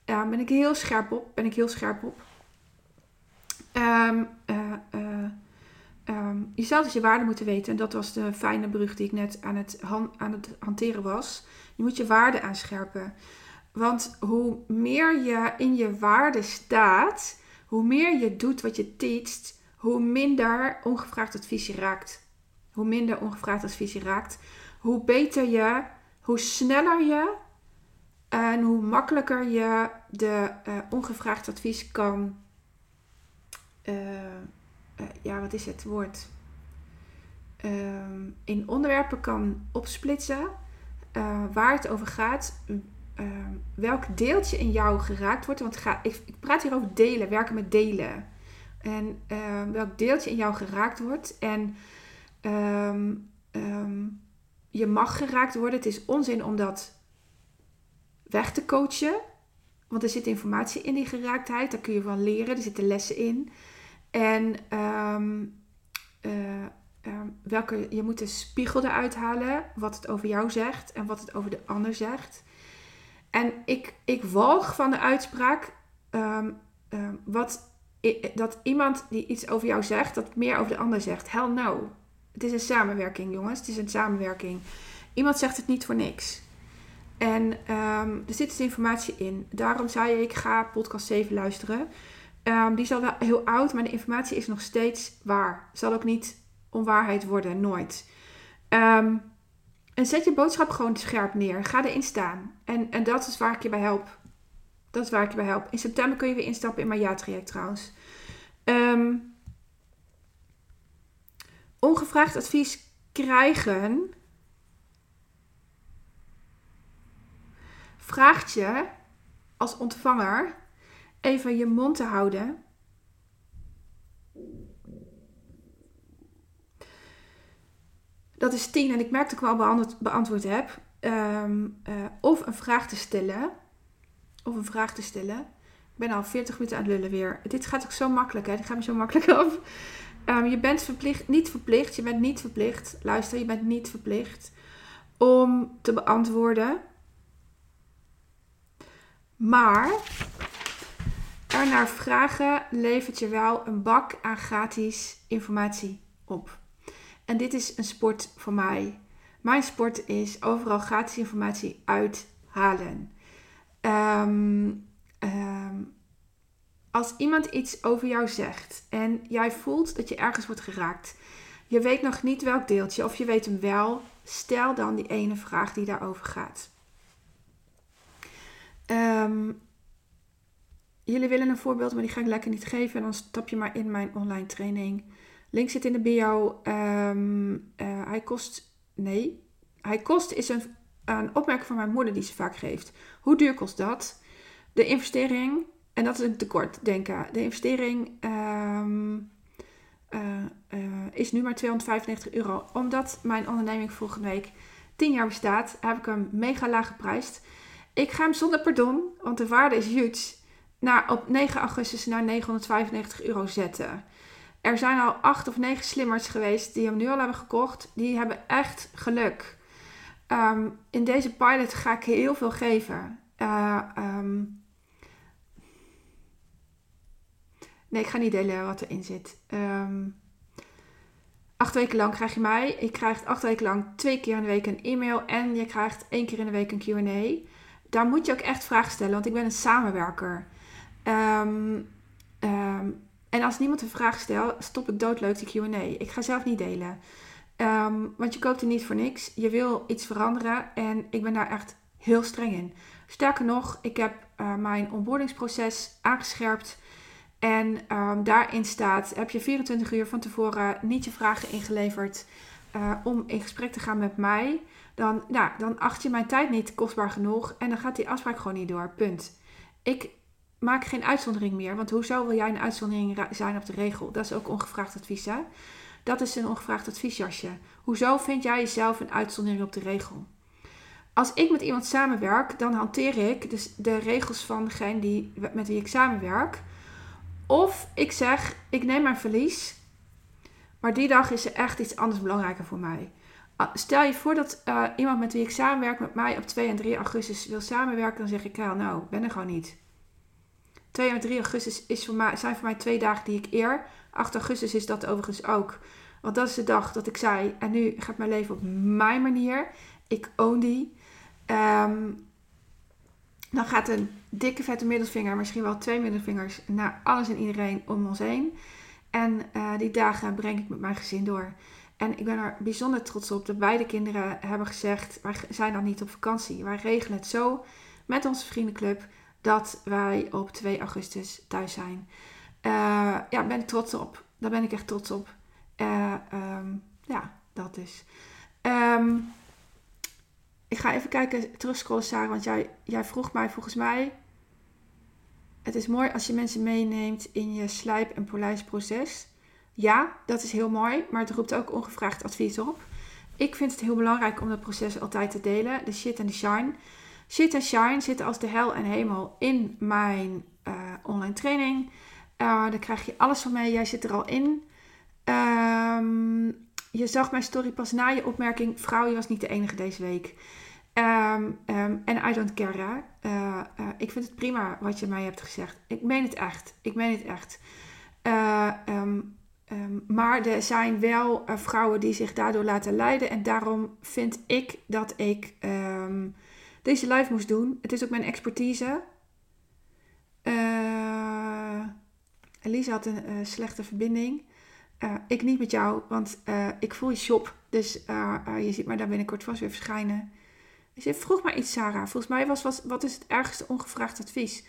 Daar ben ik heel scherp op. Ben ik heel scherp op. Um, je zou dus je waarde moeten weten. En dat was de fijne brug die ik net aan het, aan het hanteren was. Je moet je waarde aanscherpen. Want hoe meer je in je waarde staat, hoe meer je doet wat je teacht, hoe minder ongevraagd advies je raakt. Hoe minder ongevraagd advies raakt, hoe beter je, hoe sneller je en hoe makkelijker je de uh, ongevraagd advies kan. Uh, uh, ja, wat is het woord? Ehm, in onderwerpen kan opsplitsen waar het over gaat uh, welk deeltje in jou geraakt wordt. Want ga, ik, ik, praat hier over delen, werken met delen. En uh, welk deeltje in jou geraakt wordt. En um, je mag geraakt worden. Het is onzin om dat weg te coachen. Want er zit informatie in die geraaktheid. Daar kun je van leren. Er zitten lessen in. En uh, welke, je moet de spiegel eruit halen. Wat het over jou zegt en wat het over de ander zegt. En ik, ik walg van de uitspraak um, um, wat, dat iemand die iets over jou zegt, dat meer over de ander zegt. Hell no. Het is een samenwerking, jongens. Het is een samenwerking. Iemand zegt het niet voor niks. En um, er zit dus informatie in. Daarom zei ik, ga podcast 7 luisteren. Die is al wel heel oud, maar de informatie is nog steeds waar. Zal ook niet onwaarheid worden, nooit. Um, en zet je boodschap gewoon scherp neer. Ga erin staan. En, en dat is waar ik je bij help. Dat is waar ik je bij help. In september kun je weer instappen in mijn ja-traject trouwens. Um, ongevraagd advies krijgen. Vraagt je als ontvanger even je mond te houden Dat is tien en ik merk dat ik wel beantwoord, beantwoord heb. Um, uh, of een vraag te stellen. of een vraag te stellen. Ik ben al 40 minuten aan het lullen weer. Dit gaat ook zo makkelijk, hè? Dit gaat me zo makkelijk af. Ehm, je bent verplicht, niet verplicht, je bent niet verplicht, luister, je bent niet verplicht om te beantwoorden. Maar er naar vragen levert je wel een bak aan gratis informatie op. En dit is een sport voor mij. Mijn sport is overal gratis informatie uithalen. Um, als iemand iets over jou zegt en jij voelt dat je ergens wordt geraakt, je weet nog niet welk deeltje of je weet hem wel, stel dan die ene vraag die daarover gaat. Um, jullie willen een voorbeeld, maar die ga ik lekker niet geven. En dan stap je maar in mijn online training. Link zit in de bio. Um, hij kost. Nee. Hij kost is een, een opmerking van mijn moeder die ze vaak geeft. Hoe duur kost dat? De investering en dat is een tekort, denken. De investering um, uh, uh, is nu maar 295 euro. Omdat mijn onderneming volgende week 10 jaar bestaat, heb ik hem mega laag geprijsd. Ik ga hem zonder pardon, want de waarde is huge, naar, op 9 augustus naar 995 euro zetten. Er zijn al 8 of 9 slimmers geweest die hem nu al hebben gekocht. Die hebben echt geluk. Um, in deze pilot ga ik heel veel geven. Uh, um, Nee, ik ga niet delen wat erin zit. Um, acht weken lang krijg je mij. Je krijgt acht weken lang twee keer in de week een e-mail. En je krijgt één keer in de week een QA. Daar moet je ook echt vragen stellen, want ik ben een samenwerker. Um, en als niemand een vraag stelt, stop ik doodleuk de QA. Ik ga zelf niet delen. want je koopt er niet voor niks. Je wil iets veranderen. En ik ben daar echt heel streng in. Sterker nog, ik heb uh, mijn onboardingsproces aangescherpt. En um, daarin staat, heb je 24 uur van tevoren niet je vragen ingeleverd uh, om in gesprek te gaan met mij, dan, nou, dan acht je mijn tijd niet kostbaar genoeg en dan gaat die afspraak gewoon niet door. Punt. Ik maak geen uitzondering meer, want hoezo wil jij een uitzondering zijn op de regel? Dat is ook ongevraagd advies, hè? Dat is een ongevraagd adviesjasje. Hoezo vind jij jezelf een uitzondering op de regel? Als ik met iemand samenwerk, dan hanteer ik dus de regels van degene die, met wie ik samenwerk. Of ik zeg, ik neem mijn verlies, maar die dag is er echt iets anders belangrijker voor mij. Stel je voor dat uh, iemand met wie ik samenwerk met mij op 2 en 3 augustus wil samenwerken, dan zeg ik, ja, nou, ben er gewoon niet. 2 en 3 augustus is voor mij, zijn voor mij twee dagen die ik eer. 8 augustus is dat overigens ook. Want dat is de dag dat ik zei, en nu gaat mijn leven op mijn manier. Ik own die. Um, dan gaat een dikke vette middelvinger, misschien wel twee middelvingers, naar alles en iedereen om ons heen. En uh, die dagen breng ik met mijn gezin door. En ik ben er bijzonder trots op dat beide kinderen hebben gezegd: wij zijn dan niet op vakantie. Wij regelen het zo met onze vriendenclub dat wij op 2 augustus thuis zijn. Uh, ja, ben ik trots op. Daar ben ik echt trots op. Uh, um, ja, dat is. Um, ik ga even kijken, terugscrollen Sarah, want jij, jij vroeg mij volgens mij... Het is mooi als je mensen meeneemt in je slijp- en polijsproces. Ja, dat is heel mooi, maar het roept ook ongevraagd advies op. Ik vind het heel belangrijk om dat proces altijd te delen, de shit en de shine. Shit en shine zitten als de hel en hemel in mijn uh, online training. Uh, daar krijg je alles van mee, jij zit er al in. Um, je zag mijn story pas na je opmerking. Vrouw, je was niet de enige deze week. Um, um, en I don't care. Uh, ik vind het prima wat je mij hebt gezegd. Ik meen het echt. Ik meen het echt. Maar er zijn wel vrouwen die zich daardoor laten leiden. En daarom vind ik dat ik deze live moest doen. Het is ook mijn expertise. Elisa had een slechte verbinding. ik niet met jou, want ik voel je shop. Dus je ziet mij daar binnenkort vast weer verschijnen. Je vroeg maar iets, Sarah. Volgens mij was wat, wat is het ergste ongevraagd advies?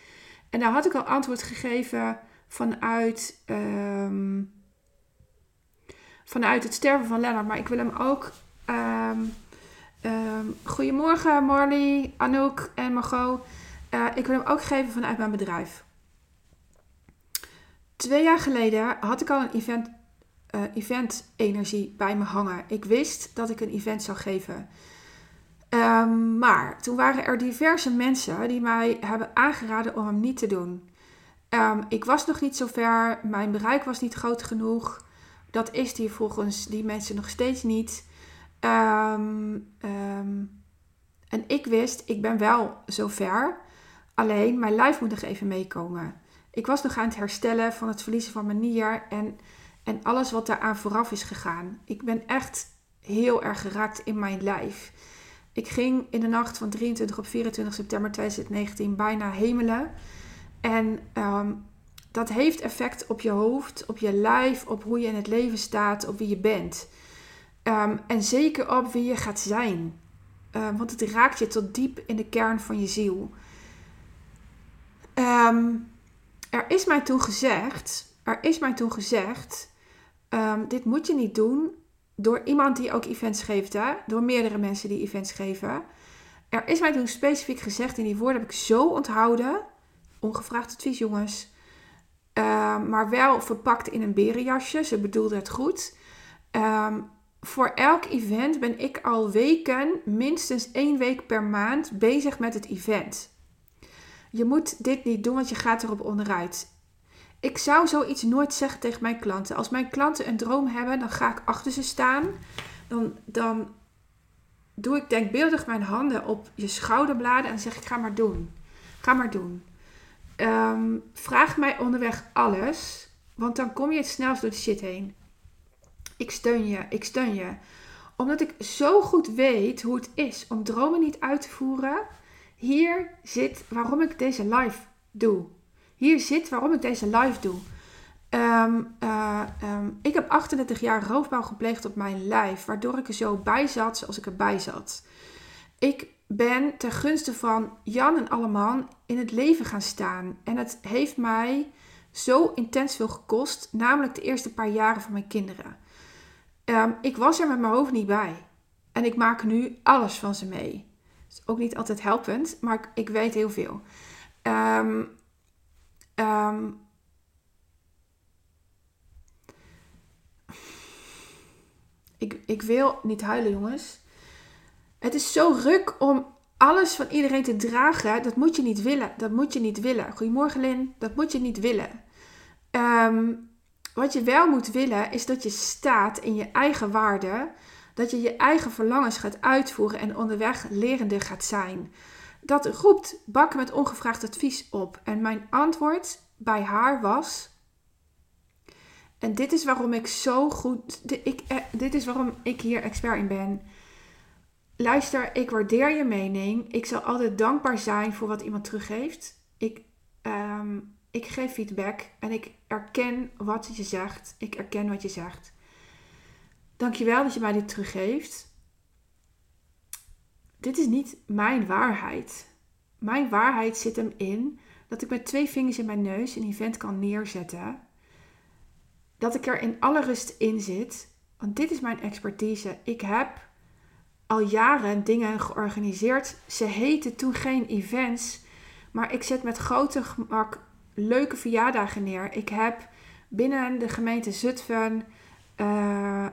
En daar had ik al antwoord gegeven vanuit, um, vanuit het sterven van Lennart. Maar ik wil hem ook. Um, um, goedemorgen, Marley, Anouk en Margot. Uh, ik wil hem ook geven vanuit mijn bedrijf. Twee jaar geleden had ik al een event, uh, event energie bij me hangen. Ik wist dat ik een event zou geven. Ehm, maar toen waren er diverse mensen die mij hebben aangeraden om hem niet te doen. Ehm, ik was nog niet zo ver, mijn bereik was niet groot genoeg. Dat is die volgens die mensen nog steeds niet. Ehm, en ik wist, ik ben wel zo ver. Alleen mijn lijf moet nog even meekomen. Ik was nog aan het herstellen van het verliezen van mijn nier en, en alles wat daaraan vooraf is gegaan. Ik ben echt heel erg geraakt in mijn lijf. Ik ging in de nacht van 23 op 24 september 2019 bijna hemelen. En ehm, dat heeft effect op je hoofd, op je lijf, op hoe je in het leven staat, op wie je bent. Ehm, en zeker op wie je gaat zijn. Ehm, want het raakt je tot diep in de kern van je ziel. er is mij toen gezegd, er is mij toen gezegd, dit moet je niet doen door iemand die ook events geeft, hè? door meerdere mensen die events geven. Er is mij toen specifiek gezegd, en die woorden heb ik zo onthouden. Ongevraagd advies, jongens. Ehm, maar wel verpakt in een berenjasje. Ze bedoelde het goed. Ehm, voor elk event ben ik al weken, minstens één week per maand, bezig met het event. Je moet dit niet doen, want je gaat erop onderuit. Ik zou zoiets nooit zeggen tegen mijn klanten. Als mijn klanten een droom hebben, dan ga ik achter ze staan. Dan, dan doe ik denkbeeldig mijn handen op je schouderbladen en zeg ik: ga maar doen. Ga maar doen. Ehm, vraag mij onderweg alles, want dan kom je het snelst door de shit heen. Ik steun je, ik steun je. Omdat ik zo goed weet hoe het is om dromen niet uit te voeren. Hier zit waarom ik deze live doe. Hier zit waarom ik deze live doe. Ehm, eh, ehm, ik heb 38 jaar roofbouw gepleegd op mijn lijf, waardoor ik er zo bij zat zoals ik erbij zat. Ik ben ten gunste van Jan en Alleman in het leven gaan staan. En het heeft mij zo intens veel gekost, namelijk de eerste paar jaren van mijn kinderen. Ehm, ik was er met mijn hoofd niet bij. En ik maak nu alles van ze mee. is ook niet altijd helpend, maar ik, ik weet heel veel. Um, Um, ik, ik wil niet huilen, jongens. Het is zo ruk om alles van iedereen te dragen. Dat moet je niet willen. Dat moet je niet willen. Goedemorgen, Lin. Dat moet je niet willen. Um, wat je wel moet willen, is dat je staat in je eigen waarde. Dat je je eigen verlangens gaat uitvoeren en onderweg lerende gaat zijn dat roept bakken met ongevraagd advies op. En mijn antwoord bij haar was. En dit is waarom ik zo goed. Dit, ik, eh, dit is waarom ik hier expert in ben. Luister, ik waardeer je mening. Ik zal altijd dankbaar zijn voor wat iemand teruggeeft. Ik, ehm, ik geef feedback en ik erken wat je zegt. Ik erken wat je zegt. Dankjewel dat je mij dit teruggeeft dit is niet mijn waarheid. Mijn waarheid zit hem in dat ik met twee vingers in mijn neus een event kan neerzetten. Dat ik er in alle rust in zit. Want dit is mijn expertise. Ik heb al jaren dingen georganiseerd. Ze heten toen geen events. Maar ik zet met grote gemak leuke verjaardagen neer. Ik heb binnen de gemeente Zutphen uh,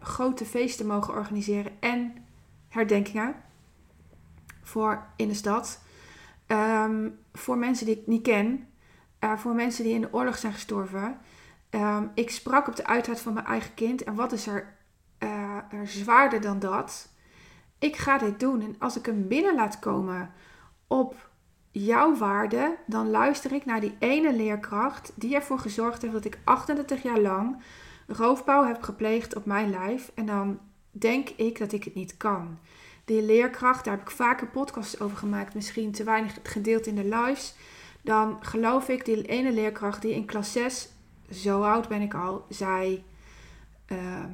grote feesten mogen organiseren. En herdenkingen voor in de stad. Ehm, voor mensen die ik niet ken. Voor mensen die in de oorlog zijn gestorven. Um, ik sprak op de uitheid van mijn eigen kind. En wat is er, er zwaarder dan dat? Ik ga dit doen. En als ik hem binnen laat komen op jouw waarde, dan luister ik naar die ene leerkracht die ervoor gezorgd heeft dat ik 38 jaar lang roofbouw heb gepleegd op mijn lijf. En dan denk ik dat ik het niet kan. Die leerkracht, daar heb ik vaker podcasts over gemaakt, misschien te weinig gedeeld in de lives. Dan geloof ik, die ene leerkracht die in klas 6, zo oud ben ik al, zei: ehm,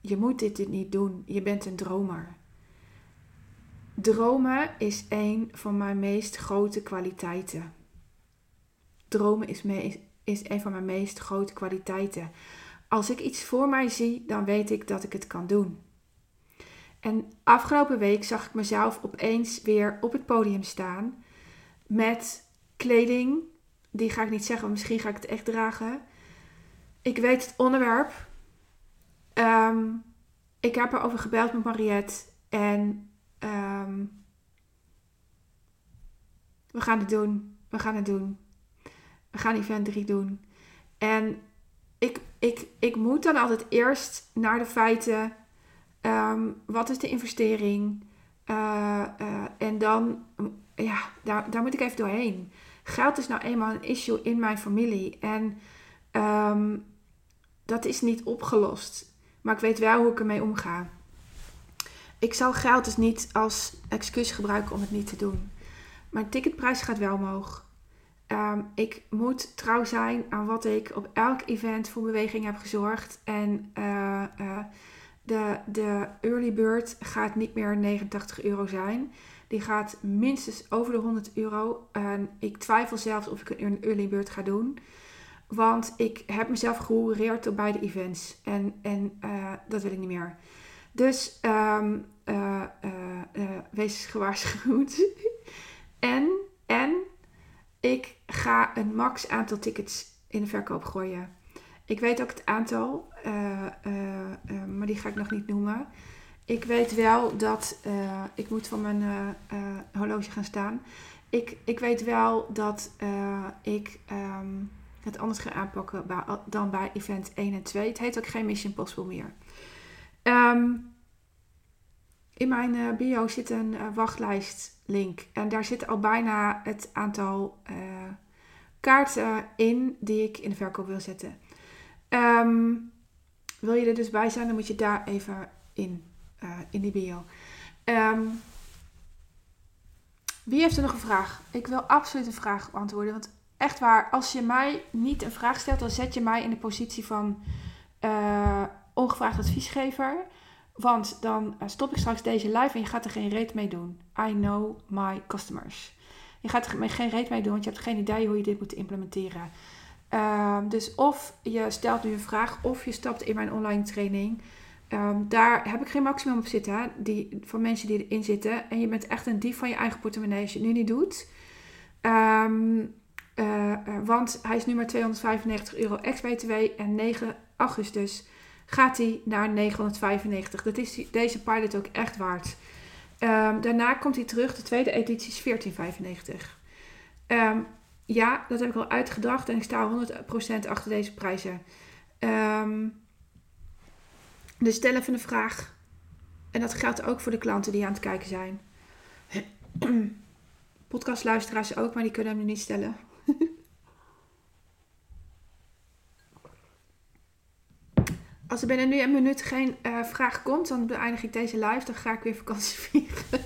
Je moet dit niet doen, je bent een dromer. Dromen is een van mijn meest grote kwaliteiten. Dromen is, is een van mijn meest grote kwaliteiten. Als ik iets voor mij zie, dan weet ik dat ik het kan doen. En afgelopen week zag ik mezelf opeens weer op het podium staan met kleding. Die ga ik niet zeggen, misschien ga ik het echt dragen. Ik weet het onderwerp. Um, ik heb erover gebeld met Mariette. En ehm, we gaan het doen. We gaan het doen. We gaan event 3 doen. En ik, ik, ik moet dan altijd eerst naar de feiten. Ehm, wat is de investering? Uh, uh, en dan, ja, daar, daar moet ik even doorheen. Geld is nou eenmaal een issue in mijn familie. En um, dat is niet opgelost. Maar ik weet wel hoe ik ermee omga. Ik zal geld dus niet als excuus gebruiken om het niet te doen. Mijn ticketprijs gaat wel omhoog. Um, ik moet trouw zijn aan wat ik op elk event voor beweging heb gezorgd. En uh, uh, de, de early bird gaat niet meer 89 euro zijn. Die gaat minstens over de 100 euro. En ik twijfel zelfs of ik een early bird ga doen. Want ik heb mezelf gehoereerd op beide events. En, en uh, dat wil ik niet meer. Dus um, uh, uh, wees gewaarschuwd. en, en ik ga een max aantal tickets in de verkoop gooien. Ik weet ook het aantal, maar die ga ik nog niet noemen. Ik weet wel dat ik moet van mijn horloge gaan staan. Ik, ik weet wel dat ik um, het anders ga aanpakken dan bij event 1 en 2. Het heet ook geen Mission Possible meer. Um, in mijn uh, bio zit een uh, wachtlijstlink. En daar zit al bijna het aantal uh, kaarten in die ik in de verkoop wil zetten. Um, wil je er dus bij zijn, dan moet je daar even in, in die bio. Um, wie heeft er nog een vraag? Ik wil absoluut een vraag beantwoorden. Want echt waar, als je mij niet een vraag stelt, dan zet je mij in de positie van ongevraagd adviesgever. Want dan eh, stop ik straks deze live en je gaat er geen reet mee doen. I know my customers. Je gaat er geen reet mee doen, want je hebt geen idee hoe je dit moet implementeren. Um, dus of je stelt nu een vraag, of je stapt in mijn online training. Um, daar heb ik geen maximum op zitten? Die, van mensen die erin zitten. En je bent echt een dief van je eigen portemonnee als je het nu niet doet. Um, uh, uh, want hij is nu maar 295 euro ex-BTW en 9 augustus gaat hij naar 995. Dat is deze pilot ook echt waard. Um, daarna komt hij terug. De tweede editie is 1495. Um, ja, dat heb ik al uitgedacht en ik sta 100% achter deze prijzen. Um, dus stel even een vraag. En dat geldt ook voor de klanten die aan het kijken zijn. Podcastluisteraars ook, maar die kunnen hem nu niet stellen. Als er binnen nu een minuut geen uh, vraag komt, dan beëindig ik deze live. Dan ga ik weer vakantie vieren.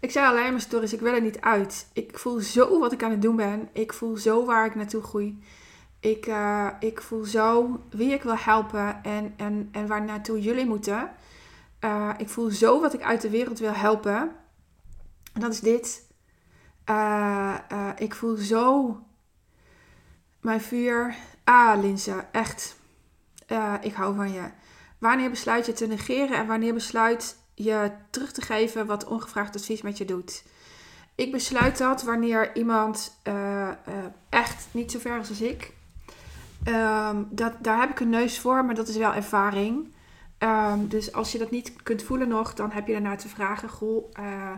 ik zei alleen mijn stories, ik wil er niet uit. Ik voel zo wat ik aan het doen ben. Ik voel zo waar ik naartoe groei. Ik, uh, ik voel zo wie ik wil helpen en, en, en waar naartoe jullie moeten. Uh, ik voel zo wat ik uit de wereld wil helpen. En dat is dit. ik voel zo mijn vuur. Ah, Linse, echt. Ik hou van je. Wanneer besluit je te negeren en wanneer besluit je terug te geven wat ongevraagd advies met je doet? Ik besluit dat wanneer iemand uh, uh, echt niet zo ver is als ik. Um, dat, daar heb ik een neus voor, maar dat is wel ervaring. Um, dus als je dat niet kunt voelen nog, dan heb je daarna te vragen. Goh, uh,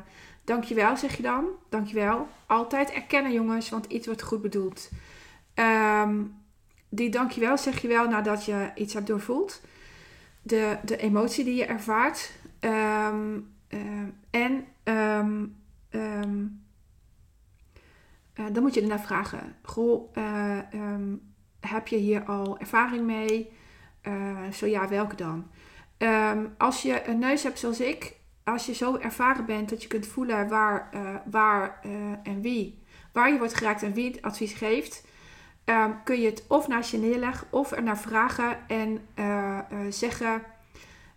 dankjewel zeg je dan. Dankjewel. Altijd erkennen jongens, want iets wordt goed bedoeld. Um, die dankjewel zeg je wel nadat je iets hebt doorvoeld. De, de emotie die je ervaart. Um, um, en um, uh, dan moet je ernaar vragen. Goh, uh, heb je hier al ervaring mee? Zo ja, welke dan? als je een neus hebt zoals ik, als je zo ervaren bent dat je kunt voelen waar, waar en wie, waar je wordt geraakt en wie advies geeft, um, kun je het of naast je neerleggen of er naar vragen en uh, uh, zeggen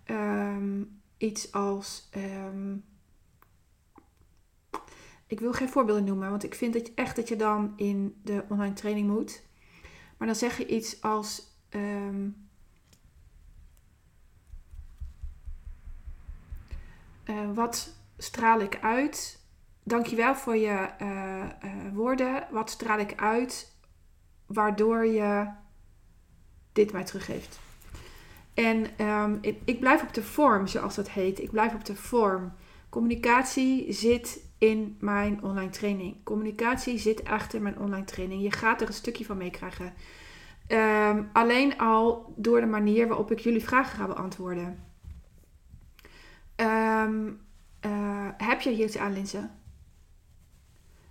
um, iets als. Um, ik wil geen voorbeelden noemen, want ik vind dat je echt dat je dan in de online training moet. Maar dan zeg je iets als. Uh, wat straal ik uit? Dankjewel voor je woorden. Wat straal ik uit waardoor je dit mij teruggeeft. En ehm, ik, ik blijf op de vorm, zoals dat heet. Ik blijf op de vorm. Communicatie zit in mijn online training. Communicatie zit echt in mijn online training. Je gaat er een stukje van meekrijgen. Um, alleen al door de manier waarop ik jullie vragen ga beantwoorden. Um, uh, heb je hier iets aan, Linse?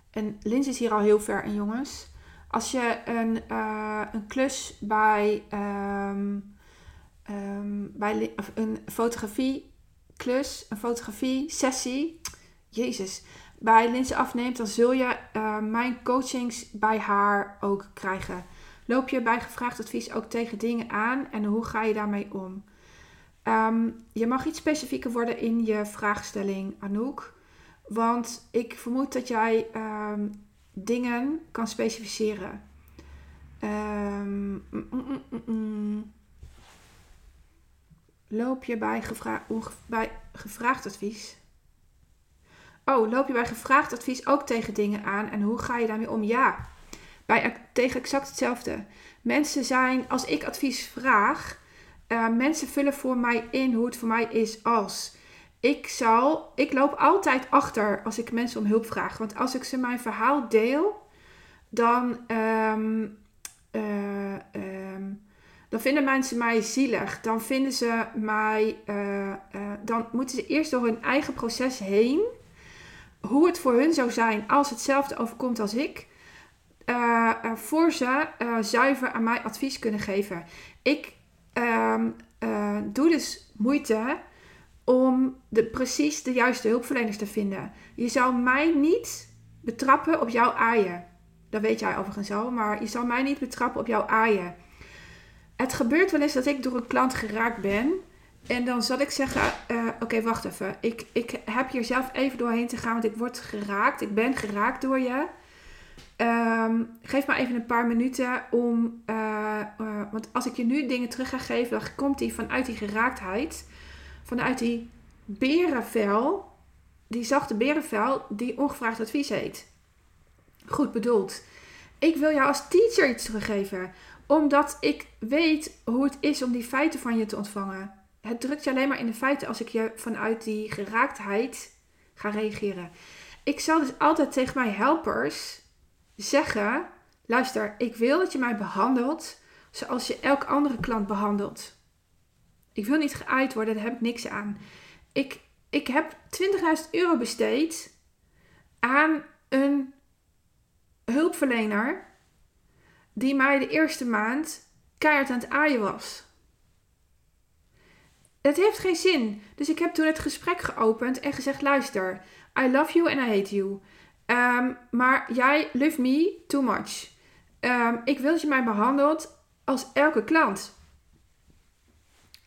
En Linse is hier al heel ver in, jongens. Als je een, uh, een klus bij, um, bij een fotografie klus, een fotografie sessie, Jezus, bij Linse afneemt, dan zul je uh, mijn coachings bij haar ook krijgen. Loop je bij gevraagd advies ook tegen dingen aan en hoe ga je daarmee om? Um, je mag iets specifieker worden in je vraagstelling, Anouk. Want ik vermoed dat jij dingen kan specificeren. Um, loop je bij gevraagd advies? Oh, loop je bij gevraagd advies ook tegen dingen aan en hoe ga je daarmee om? Ja, bij, tegen exact hetzelfde. Mensen zijn, als ik advies vraag, uh, mensen vullen voor mij in hoe het voor mij is als. Ik zal, ik loop altijd achter als ik mensen om hulp vraag. Want als ik ze mijn verhaal deel, dan, um, uh, um, dan vinden mensen mij zielig. Dan vinden ze mij, uh, dan moeten ze eerst door hun eigen proces heen. Hoe het voor hun zou zijn als hetzelfde overkomt als ik. voor ze zuiver aan mij advies kunnen geven. Ik uh, doe dus moeite om de, precies de juiste hulpverleners te vinden. Je zou mij niet betrappen op jouw aaien. Dat weet jij overigens al, maar je zal mij niet betrappen op jouw aaien. Het gebeurt wel eens dat ik door een klant geraakt ben. En dan zal ik zeggen: uh, Oké, wacht even. Ik, ik heb hier zelf even doorheen te gaan, want ik word geraakt. Ik ben geraakt door je. Um, geef me even een paar minuten om. Uh, uh, want als ik je nu dingen terug ga geven, dan komt die vanuit die geraaktheid. Vanuit die berenvel. Die zachte berenvel die ongevraagd advies heet. Goed bedoeld. Ik wil jou als teacher iets teruggeven. Omdat ik weet hoe het is om die feiten van je te ontvangen. Het drukt je alleen maar in de feiten als ik je vanuit die geraaktheid ga reageren. Ik zal dus altijd tegen mijn helpers zeggen: luister, ik wil dat je mij behandelt zoals je elk andere klant behandelt. Ik wil niet geaaid worden, daar heb ik niks aan. Ik, ik heb 20.000 euro besteed aan een hulpverlener die mij de eerste maand keihard aan het aaien was. Het heeft geen zin. Dus ik heb toen het gesprek geopend en gezegd: luister, I love you and I hate you. Um, maar jij love me too much. Um, ik wil dat je mij behandelt als elke klant.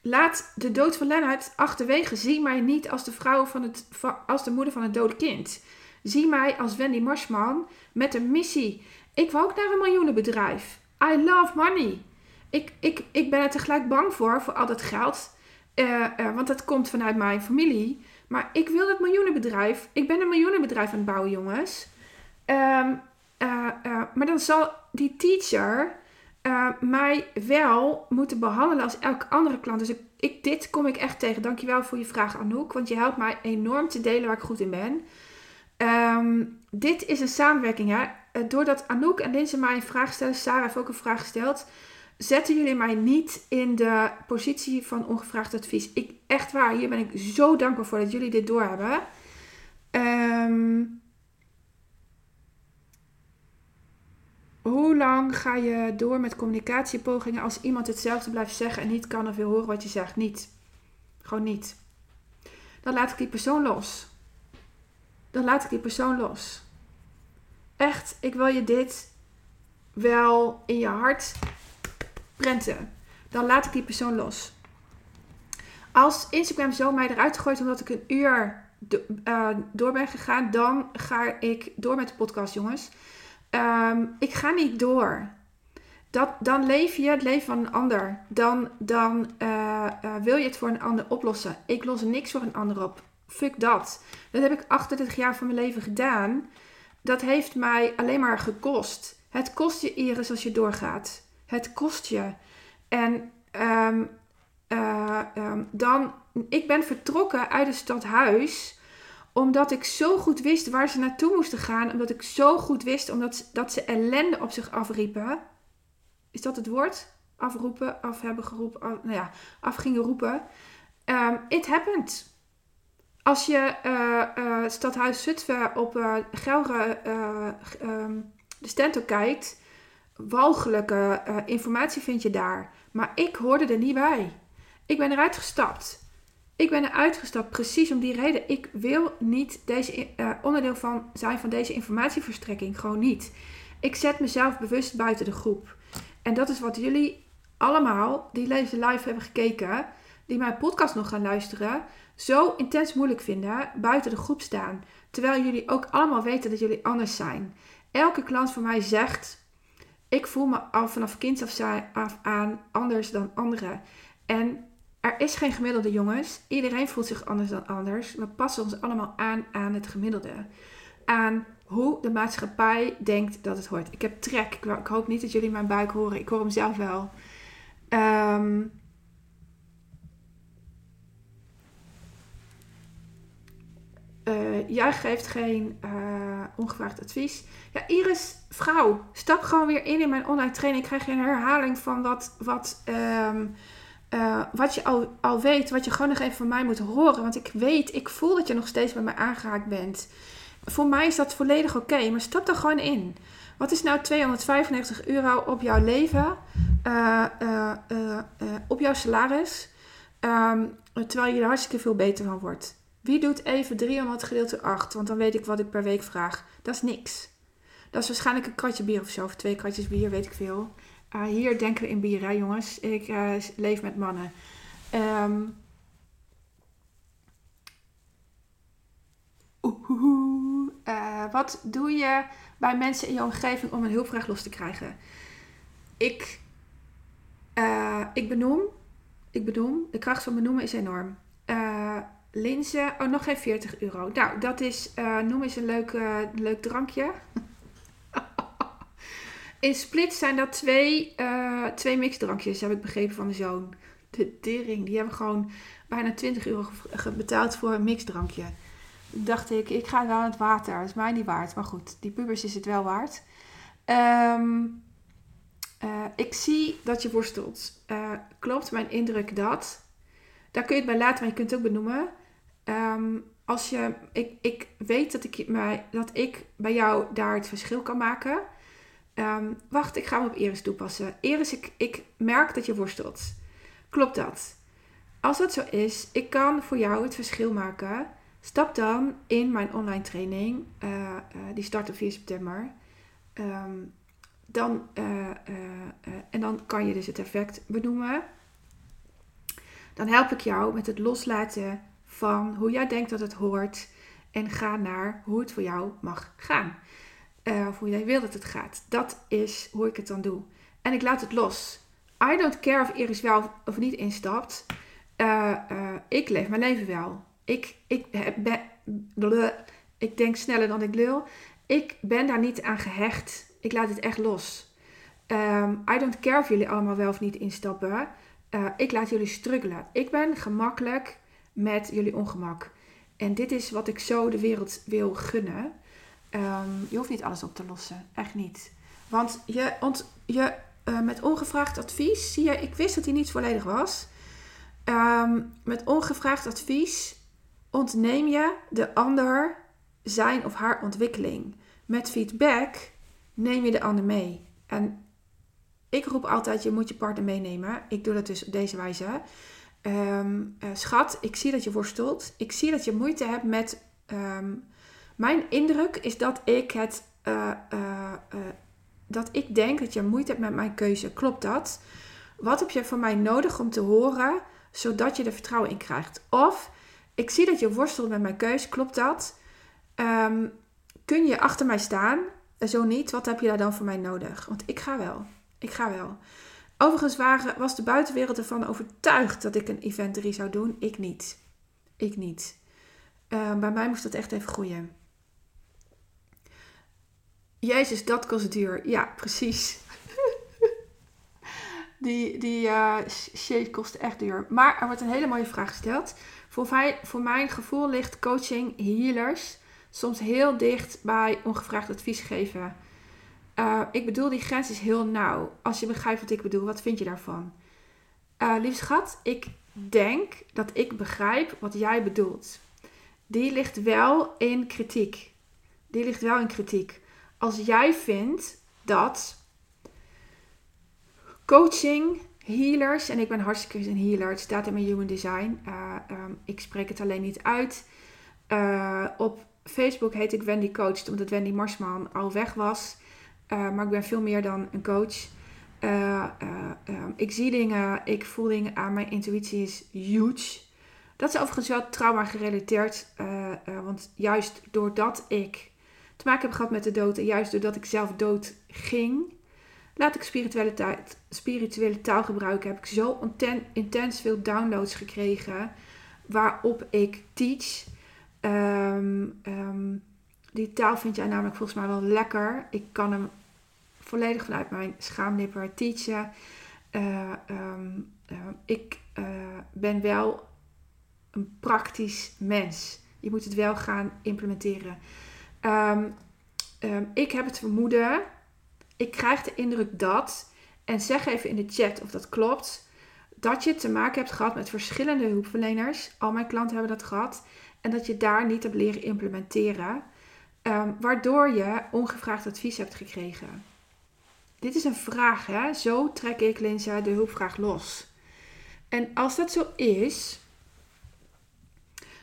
Laat de dood van Lennart achterwege. Zie mij niet als de, vrouw van het, als de moeder van het dode kind. Zie mij als Wendy Marsman met een missie. Ik wil ook naar een miljoenenbedrijf. I love money. Ik, ik, ik ben er tegelijk bang voor, voor al dat geld. Uh, uh, want dat komt vanuit mijn familie. Maar ik wil het miljoenenbedrijf. Ik ben een miljoenenbedrijf aan het bouwen, jongens. Uh, uh, maar dan zal die teacher uh, mij wel moeten behandelen als elke andere klant. Dus ik, dit kom ik echt tegen. Dankjewel voor je vraag, Anouk. Want je helpt mij enorm te delen waar ik goed in ben. Um, dit is een samenwerking, hè. Doordat Anouk en Linse mij een vraag stellen, Sarah heeft ook een vraag gesteld zetten jullie mij niet in de positie van ongevraagd advies. Ik, echt waar, hier ben ik zo dankbaar voor dat jullie dit doorhebben. Um, hoe lang ga je door met communicatiepogingen als iemand hetzelfde blijft zeggen en niet kan of wil horen wat je zegt? Niet. Gewoon niet. Dan laat ik die persoon los. Dan laat ik die persoon los. Echt, ik wil je dit wel in je hart prenten. Dan laat ik die persoon los. Als Instagram zo mij eruit gooit omdat ik een uur uh, door ben gegaan, dan ga ik door met de podcast, jongens. Um, ik ga niet door. Dat, dan leef je het leven van een ander. Dan, dan uh, uh, wil je het voor een ander oplossen. Ik los niks voor een ander op. Fuck dat. Dat heb ik 38 jaar van mijn leven gedaan. Dat heeft mij alleen maar gekost. Het kost je iris als je doorgaat. Het kost je. En um, ehm, dan, ik ben vertrokken uit het stadhuis omdat ik zo goed wist waar ze naartoe moesten gaan. Omdat ik zo goed wist omdat ze, dat ze ellende op zich afriepen. Is dat het woord? Afroepen, af hebben geroepen, nou ja, af gingen roepen. Um, it happened. Als je uh, stadhuis Zutphen op uh, Gelre um, de stento kijkt, walgelijke informatie vind je daar. Maar ik hoorde er niet bij. Ik ben eruit gestapt. Ik ben eruit gestapt precies om die reden. Ik wil niet deze, uh, onderdeel van zijn van deze informatieverstrekking. Gewoon niet. Ik zet mezelf bewust buiten de groep. En dat is wat jullie allemaal, die deze live hebben gekeken, die mijn podcast nog gaan luisteren, zo intens moeilijk vinden, buiten de groep staan. Terwijl jullie ook allemaal weten dat jullie anders zijn. Elke klant van mij zegt: Ik voel me al vanaf kind af aan anders dan anderen. En er is geen gemiddelde jongens. Iedereen voelt zich anders dan anders. We passen ons allemaal aan aan het gemiddelde. Aan hoe de maatschappij denkt dat het hoort. Ik heb trek. Ik hoop niet dat jullie mijn buik horen. Ik hoor hem zelf wel. Um, uh, jij geeft geen uh, ongevraagd advies. Ja, Iris, vrouw, stap gewoon weer in in mijn online training. Ik krijg je een herhaling van wat, wat um, uh, wat je al, al weet, wat je gewoon nog even van mij moet horen. Want ik weet, ik voel dat je nog steeds bij mij aangehaakt bent. Voor mij is dat volledig oké, maar stap er gewoon in. Wat is nou 295 euro op jouw leven, uh, uh, op jouw salaris, um, terwijl je er hartstikke veel beter van wordt? Wie doet even 300 gedeeld door 8? Want dan weet ik wat ik per week vraag. Dat is niks. Dat is waarschijnlijk een kratje bier of zo, of twee kratjes bier, weet ik veel. Uh, hier denken we in bier, jongens. Ik uh, leef met mannen. Um, uh, wat doe je bij mensen in je omgeving om een hulpvraag los te krijgen? Ik, ik benoem. Ik benoem. De kracht van benoemen is enorm. Linzen. Oh, nog geen 40 euro. Nou, dat is. noem eens een leuk, leuk drankje. In Split zijn dat twee, uh, twee mixdrankjes, heb ik begrepen van de zoon. De dering, die hebben gewoon bijna 20 euro betaald voor een mixdrankje. Dacht ik, ik ga wel aan het water. Dat is mij niet waard. Maar goed, die pubers is het wel waard. Um, uh, ik zie dat je worstelt. Uh, klopt mijn indruk dat? Daar kun je het bij laten, maar je kunt het ook benoemen. Um, als je, ik, ik weet dat ik, mij, dat ik bij jou daar het verschil kan maken. Um, wacht, ik ga hem op Iris toepassen. Iris, ik, ik merk dat je worstelt. Klopt dat? Als dat zo is, ik kan voor jou het verschil maken. Stap dan in mijn online training. Uh, uh, die start op 4 september. Um, dan, uh, en dan kan je dus het effect benoemen. Dan help ik jou met het loslaten van hoe jij denkt dat het hoort. En ga naar hoe het voor jou mag gaan uh, of hoe jij wil dat het gaat. Dat is hoe ik het dan doe. En ik laat het los. I don't care of Iris wel of niet instapt. Uh, uh, ik leef mijn leven wel. Ik, ik, ben, ik denk sneller dan ik lul. Ik ben daar niet aan gehecht. Ik laat het echt los. Um, I don't care of jullie allemaal wel of niet instappen. Ik laat jullie struggelen. Ik ben gemakkelijk met jullie ongemak. En dit is wat ik zo de wereld wil gunnen. Um, je hoeft niet alles op te lossen. Echt niet. Want je, ont, je uh, met ongevraagd advies, zie je, ik wist dat hij niet volledig was. Um, met ongevraagd advies ontneem je de ander zijn of haar ontwikkeling. Met feedback neem je de ander mee. En ik roep altijd, je moet je partner meenemen. Ik doe dat dus op deze wijze. Um, uh, schat, ik zie dat je worstelt. Ik zie dat je moeite hebt met mijn indruk is dat ik het. Uh, uh, dat ik denk dat je moeite hebt met mijn keuze. Klopt dat? Wat heb je van mij nodig om te horen, zodat je er vertrouwen in krijgt? Of ik zie dat je worstelt met mijn keuze. Klopt dat? Um, kun je achter mij staan? Zo niet, wat heb je daar dan voor mij nodig? Want ik ga wel. Ik ga wel. Overigens waren, was de buitenwereld ervan overtuigd dat ik een event 3 zou doen. Ik niet. Ik niet. Uh, bij mij moest dat echt even groeien. Jezus, dat kost duur. Ja, precies. Die, die uh, shit kost echt duur. Maar er wordt een hele mooie vraag gesteld. Voor, voor mijn gevoel ligt coaching healers soms heel dicht bij ongevraagd advies geven. Uh, ik bedoel, die grens is heel nauw. Als je begrijpt wat ik bedoel, wat vind je daarvan? Uh, lieve schat, ik denk dat ik begrijp wat jij bedoelt. Die ligt wel in kritiek. Die ligt wel in kritiek. Als jij vindt dat coaching, healers, en ik ben hartstikke een healer, het staat in mijn human design. Uh, um, ik spreek het alleen niet uit. Uh, op Facebook heet ik Wendy Coach, omdat Wendy Marsman al weg was. Uh, maar ik ben veel meer dan een coach. ik zie dingen, ik voel dingen aan. Mijn intuïtie is huge. Dat is overigens wel trauma gerelateerd. want juist doordat ik te maken heb gehad met de dood. En juist doordat ik zelf dood ging, laat ik spirituele, tijd, spirituele taal gebruiken. Heb ik zo intens veel downloads gekregen waarop ik teach. Ehm, ehm, die taal vind jij namelijk volgens mij wel lekker. Ik kan hem volledig vanuit mijn schaamnipper teachen. Uh, um, ik uh, ben wel een praktisch mens. Je moet het wel gaan implementeren. Um, um, ik heb het vermoeden, ik krijg de indruk dat, en zeg even in de chat of dat klopt, dat je te maken hebt gehad met verschillende hulpverleners. Al mijn klanten hebben dat gehad. En dat je daar niet hebt leren implementeren, um, waardoor je ongevraagd advies hebt gekregen. Dit is een vraag, hè? Zo trek ik, Linza, de hulpvraag los. En als dat zo is,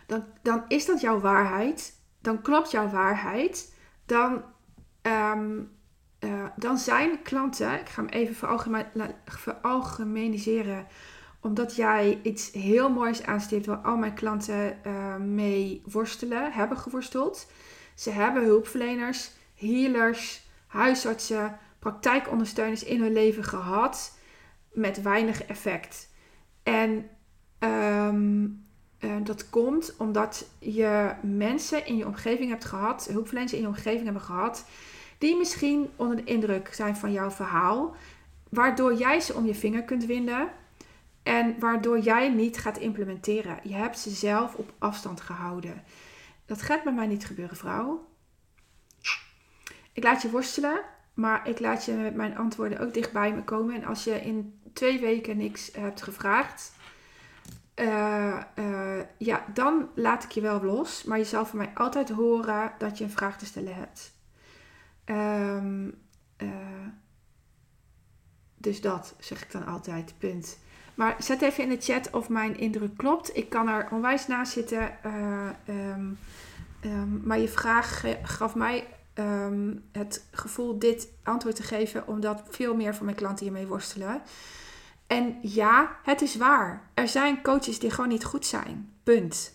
dan, dan is dat jouw waarheid dan klopt jouw waarheid, dan, um, uh, dan zijn klanten, ik ga hem even veralgemeniseren, omdat jij iets heel moois aanstipt waar al mijn klanten uh, mee worstelen, hebben geworsteld. Ze hebben hulpverleners, healers, huisartsen, praktijkondersteuners in hun leven gehad met weinig effect. En um, uh, dat komt omdat je mensen in je omgeving hebt gehad, hulpverleners in je omgeving hebben gehad, die misschien onder de indruk zijn van jouw verhaal, waardoor jij ze om je vinger kunt winden en waardoor jij niet gaat implementeren. Je hebt ze zelf op afstand gehouden. Dat gaat bij mij niet gebeuren, vrouw. Ik laat je worstelen, maar ik laat je met mijn antwoorden ook dichtbij me komen. En als je in twee weken niks hebt gevraagd, uh, uh, ja, dan laat ik je wel los. Maar je zal van mij altijd horen dat je een vraag te stellen hebt. Um, uh, dus dat zeg ik dan altijd, punt. Maar zet even in de chat of mijn indruk klopt. Ik kan er onwijs naast zitten. Um, um, maar je vraag gaf mij het gevoel dit antwoord te geven, omdat veel meer van mijn klanten hiermee worstelen. En ja, het is waar. Er zijn coaches die gewoon niet goed zijn. Punt.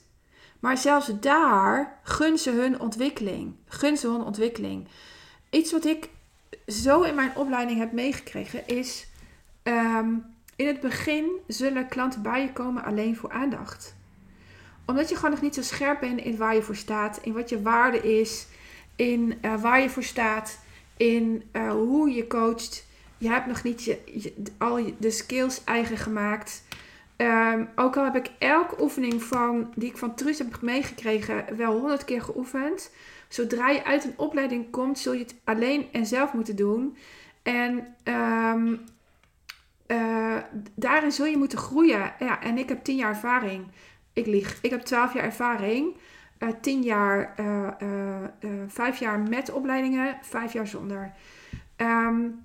Maar zelfs daar gun ze hun ontwikkeling. Gun ze hun ontwikkeling. Iets wat ik zo in mijn opleiding heb meegekregen is... Um, in het begin zullen klanten bij je komen alleen voor aandacht. Omdat je gewoon nog niet zo scherp bent in waar je voor staat. In wat je waarde is. In uh, waar je voor staat. In uh, hoe je coacht je hebt nog niet je, al de skills eigen gemaakt. Um, ook al heb ik elke oefening van, die ik van Truus heb meegekregen wel honderd keer geoefend. Zodra je uit een opleiding komt, zul je het alleen en zelf moeten doen. En um, uh, daarin zul je moeten groeien. Ja, en ik heb tien jaar ervaring. Ik lieg. Ik heb twaalf jaar ervaring. Uh, tien jaar, uh, vijf jaar met opleidingen, vijf jaar zonder. Um,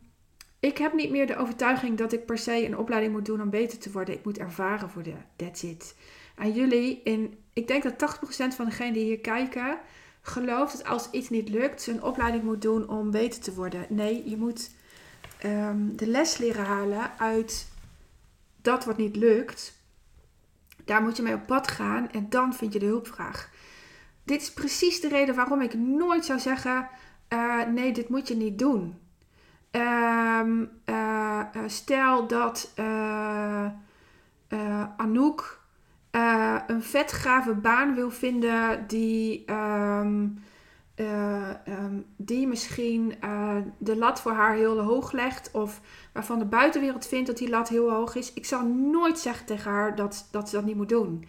ik heb niet meer de overtuiging dat ik per se een opleiding moet doen om beter te worden. Ik moet ervaren worden. That's it. En jullie, in, ik denk dat 80% van degenen die hier kijken, gelooft dat als iets niet lukt, ze een opleiding moet doen om beter te worden. Nee, je moet um, de les leren halen uit dat wat niet lukt. Daar moet je mee op pad gaan en dan vind je de hulpvraag. Dit is precies de reden waarom ik nooit zou zeggen: uh, nee, dit moet je niet doen. Um, uh, stel dat uh, Anouk een vetgave baan wil vinden die, um, ehm, die misschien de lat voor haar heel hoog legt. Of waarvan de buitenwereld vindt dat die lat heel hoog is. Ik zal nooit zeggen tegen haar dat, dat ze dat niet moet doen.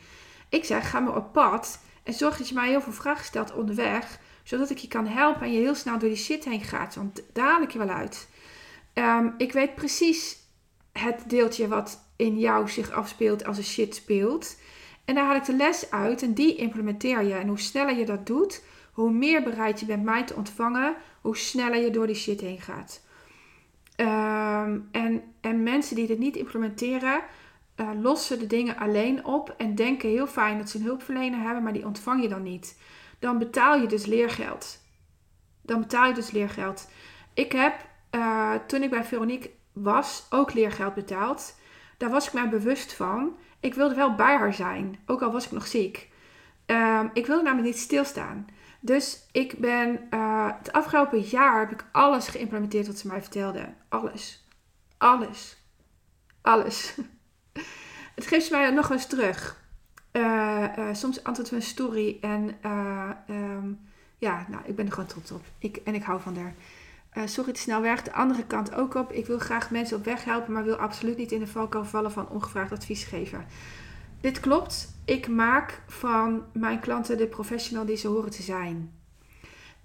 Ik zeg, ga maar op pad en zorg dat je mij heel veel vragen stelt onderweg. Zodat ik je kan helpen en je heel snel door die shit heen gaat. Want daar ik je wel uit. Ehm, ik weet precies het deeltje wat in jou zich afspeelt als er shit speelt. En daar haal ik de les uit en die implementeer je. En hoe sneller je dat doet, hoe meer bereid je bent mij te ontvangen, hoe sneller je door die shit heen gaat. Ehm, en, en mensen die dit niet implementeren, uh, lossen de dingen alleen op en denken heel fijn dat ze een hulpverlener hebben, maar die ontvang je dan niet. Dan betaal je dus leergeld. Dan betaal je dus leergeld. Ik heb uh, toen ik bij Veronique was ook leergeld betaald. Daar was ik mij bewust van. Ik wilde wel bij haar zijn, ook al was ik nog ziek. Uh, ik wilde namelijk niet stilstaan. Dus ik ben uh, het afgelopen jaar heb ik alles geïmplementeerd wat ze mij vertelde. Alles. Alles. Alles. het geeft ze mij nog eens terug. Uh, soms antwoordt we een story en um, ja, nou, ik ben er gewoon trots op. Ik, en ik hou van haar. Uh, sorry te snel weg. De andere kant ook op. Ik wil graag mensen op weg helpen, maar wil absoluut niet in de valkuil vallen van ongevraagd advies geven. Dit klopt. Ik maak van mijn klanten de professional die ze horen te zijn.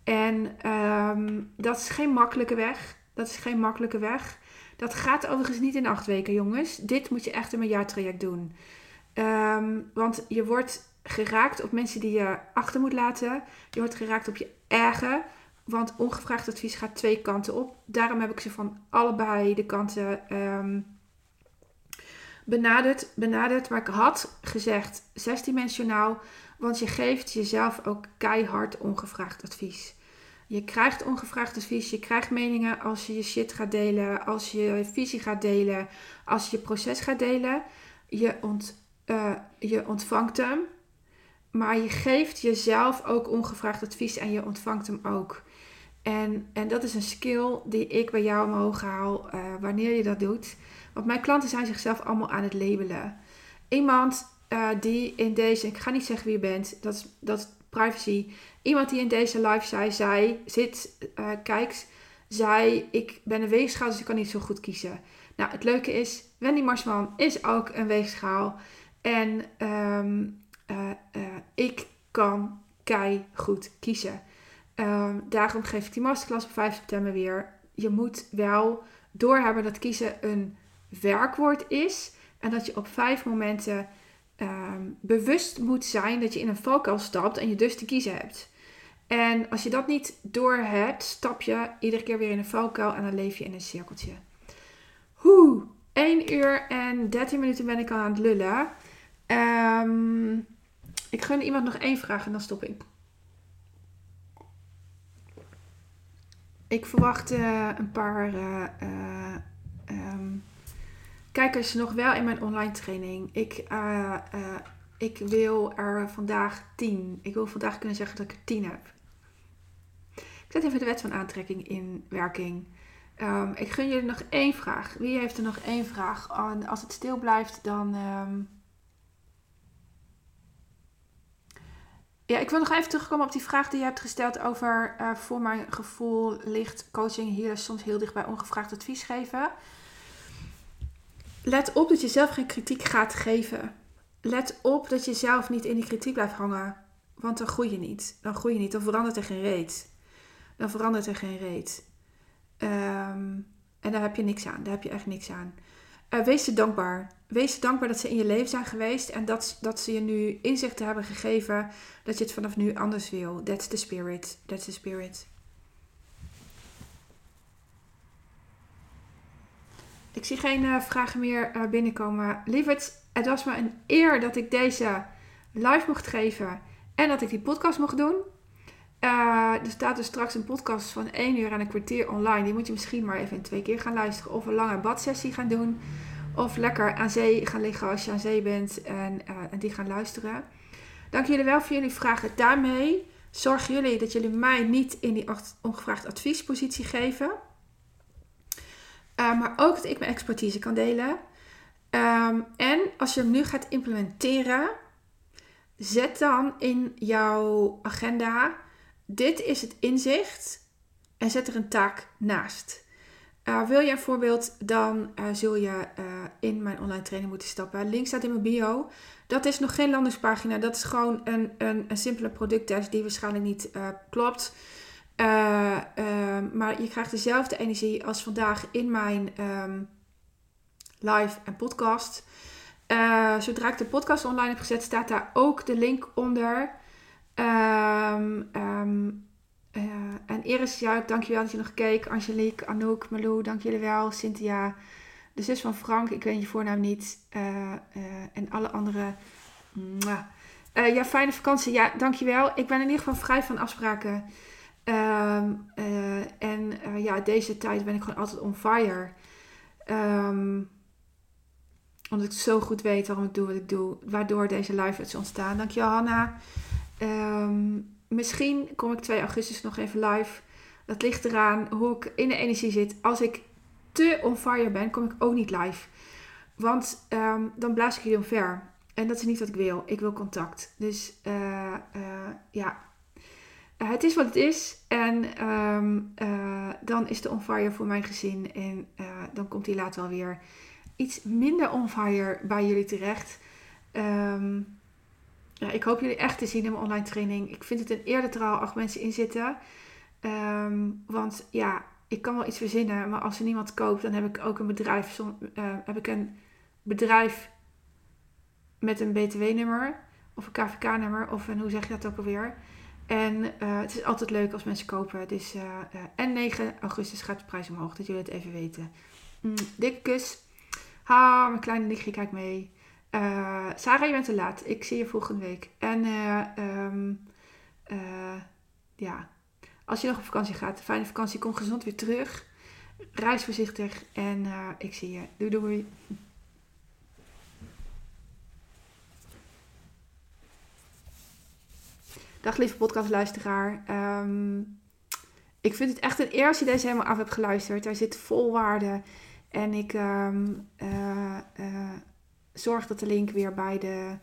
En um, dat is geen makkelijke weg. Dat is geen makkelijke weg. Dat gaat overigens niet in acht weken, jongens. Dit moet je echt in een jaartraject doen. Um, want je wordt geraakt op mensen die je achter moet laten. Je wordt geraakt op je eigen. Want ongevraagd advies gaat twee kanten op. Daarom heb ik ze van allebei de kanten um, benaderd, benaderd. Maar ik had gezegd zesdimensionaal. Want je geeft jezelf ook keihard ongevraagd advies. Je krijgt ongevraagd advies, je krijgt meningen als je je shit gaat delen, als je je visie gaat delen, als je je proces gaat delen. Je, ont, uh, je ontvangt hem, maar je geeft jezelf ook ongevraagd advies en je ontvangt hem ook. En, en dat is een skill die ik bij jou omhoog haal uh, wanneer je dat doet. Want mijn klanten zijn zichzelf allemaal aan het labelen. Iemand uh, die in deze, ik ga niet zeggen wie je bent, dat is, dat privacy. Iemand die in deze live zei, zei zit, uh, kijkt, zei: Ik ben een weegschaal, dus ik kan niet zo goed kiezen. Nou, het leuke is, Wendy Marsman is ook een weegschaal. En um, ik kan kei goed kiezen. Um, daarom geef ik die masterclass op 5 september weer. Je moet wel doorhebben dat kiezen een werkwoord is. En dat je op vijf momenten um, bewust moet zijn dat je in een valkuil stapt en je dus te kiezen hebt. En als je dat niet doorhebt, stap je iedere keer weer in een valkuil en dan leef je in een cirkeltje. Hoe? 1 uur en 13 minuten ben ik al aan het lullen. Um, ik gun iemand nog één vraag en dan stop ik. Ik verwacht uh, een paar uh, uh, kijkers nog wel in mijn online training. Ik, ik wil er vandaag tien. Ik wil vandaag kunnen zeggen dat ik er tien heb. Ik zet even de wet van aantrekking in werking. Um, ik gun jullie nog één vraag. Wie heeft er nog één vraag? Als het stil blijft, dan. Ja, ik wil nog even terugkomen op die vraag die je hebt gesteld over uh, voor mijn gevoel ligt coaching hier soms heel dicht bij ongevraagd advies geven. Let op dat je zelf geen kritiek gaat geven. Let op dat je zelf niet in die kritiek blijft hangen. Want dan groei je niet. Dan groei je niet. Dan verandert er geen reet. Dan verandert er geen reet. Um, en daar heb je niks aan. Daar heb je echt niks aan. Uh, wees ze dankbaar. Wees ze dankbaar dat ze in je leven zijn geweest en dat, dat ze je nu inzichten hebben gegeven dat je het vanaf nu anders wil. That's the spirit. That's the spirit. Ik zie geen uh, vragen meer uh, binnenkomen. Lieverd, het was me een eer dat ik deze live mocht geven en dat ik die podcast mocht doen. Uh, er staat dus straks een podcast van 1 uur en een kwartier online. Die moet je misschien maar even in twee keer gaan luisteren. Of een lange badsessie gaan doen. Of lekker aan zee gaan liggen als je aan zee bent en, uh, en die gaan luisteren. Dank jullie wel voor jullie vragen. Daarmee zorgen jullie dat jullie mij niet in die ongevraagd adviespositie geven. Uh, maar ook dat ik mijn expertise kan delen. Um, en als je hem nu gaat implementeren, zet dan in jouw agenda dit is het inzicht en zet er een taak naast. Uh, wil je een voorbeeld, dan uh, zul je uh, in mijn online training moeten stappen. Link staat in mijn bio. Dat is nog geen landingspagina. Dat is gewoon een, een, een simpele producttest die waarschijnlijk niet klopt. maar je krijgt dezelfde energie als vandaag in mijn um, live en podcast. zodra ik de podcast online heb gezet, staat daar ook de link onder. Um, um, uh, en Iris Juik, dankjewel dat je nog keek. Angelique, Anouk, Malou, dank jullie wel. Cynthia, de zus van Frank, ik weet je voornaam niet. Uh, en alle andere. ja, fijne vakantie. Ja, dankjewel. Ik ben in ieder geval vrij van afspraken. Um, en ja, deze tijd ben ik gewoon altijd on fire. Um, omdat ik zo goed weet waarom ik doe wat ik doe. Waardoor deze live is ontstaan. Dankjewel Hanna. Um, misschien kom ik 2 augustus nog even live. Dat ligt eraan hoe ik in de energie zit. Als ik te on fire ben, kom ik ook niet live. Want um, dan blaas ik jullie omver. En dat is niet wat ik wil. Ik wil contact. Dus uh, uh, ja, uh, het is wat het is. En um, dan is de on fire voor mijn gezin. En dan komt die later wel weer iets minder on fire bij jullie terecht. Um, ik hoop jullie echt te zien in mijn online training. Ik vind het een eer dat er al acht mensen in zitten. Ehm, want ja, ik kan wel iets verzinnen, maar als er niemand koopt, dan heb ik ook een bedrijf. Uh, heb ik een bedrijf met een BTW-nummer of een KVK-nummer of een, hoe zeg je dat ook alweer. En uh, het is altijd leuk als mensen kopen. Dus, uh, en 9 augustus gaat de prijs omhoog, dat jullie het even weten. Mm, dikke kus. Ha, mijn kleine nichtje kijkt mee. Uh, Sarah, je bent te laat. Ik zie je volgende week. En um, ja, als je nog op vakantie gaat, fijne vakantie. Kom gezond weer terug. Reis voorzichtig. En ik zie je. Doei doei. Dag lieve podcastluisteraar. Um, ik vind het echt een eer als je deze helemaal af hebt geluisterd. Daar zit vol waarde. En ik... Um, zorg dat de link weer bij de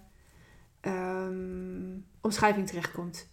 um, omschrijving terechtkomt.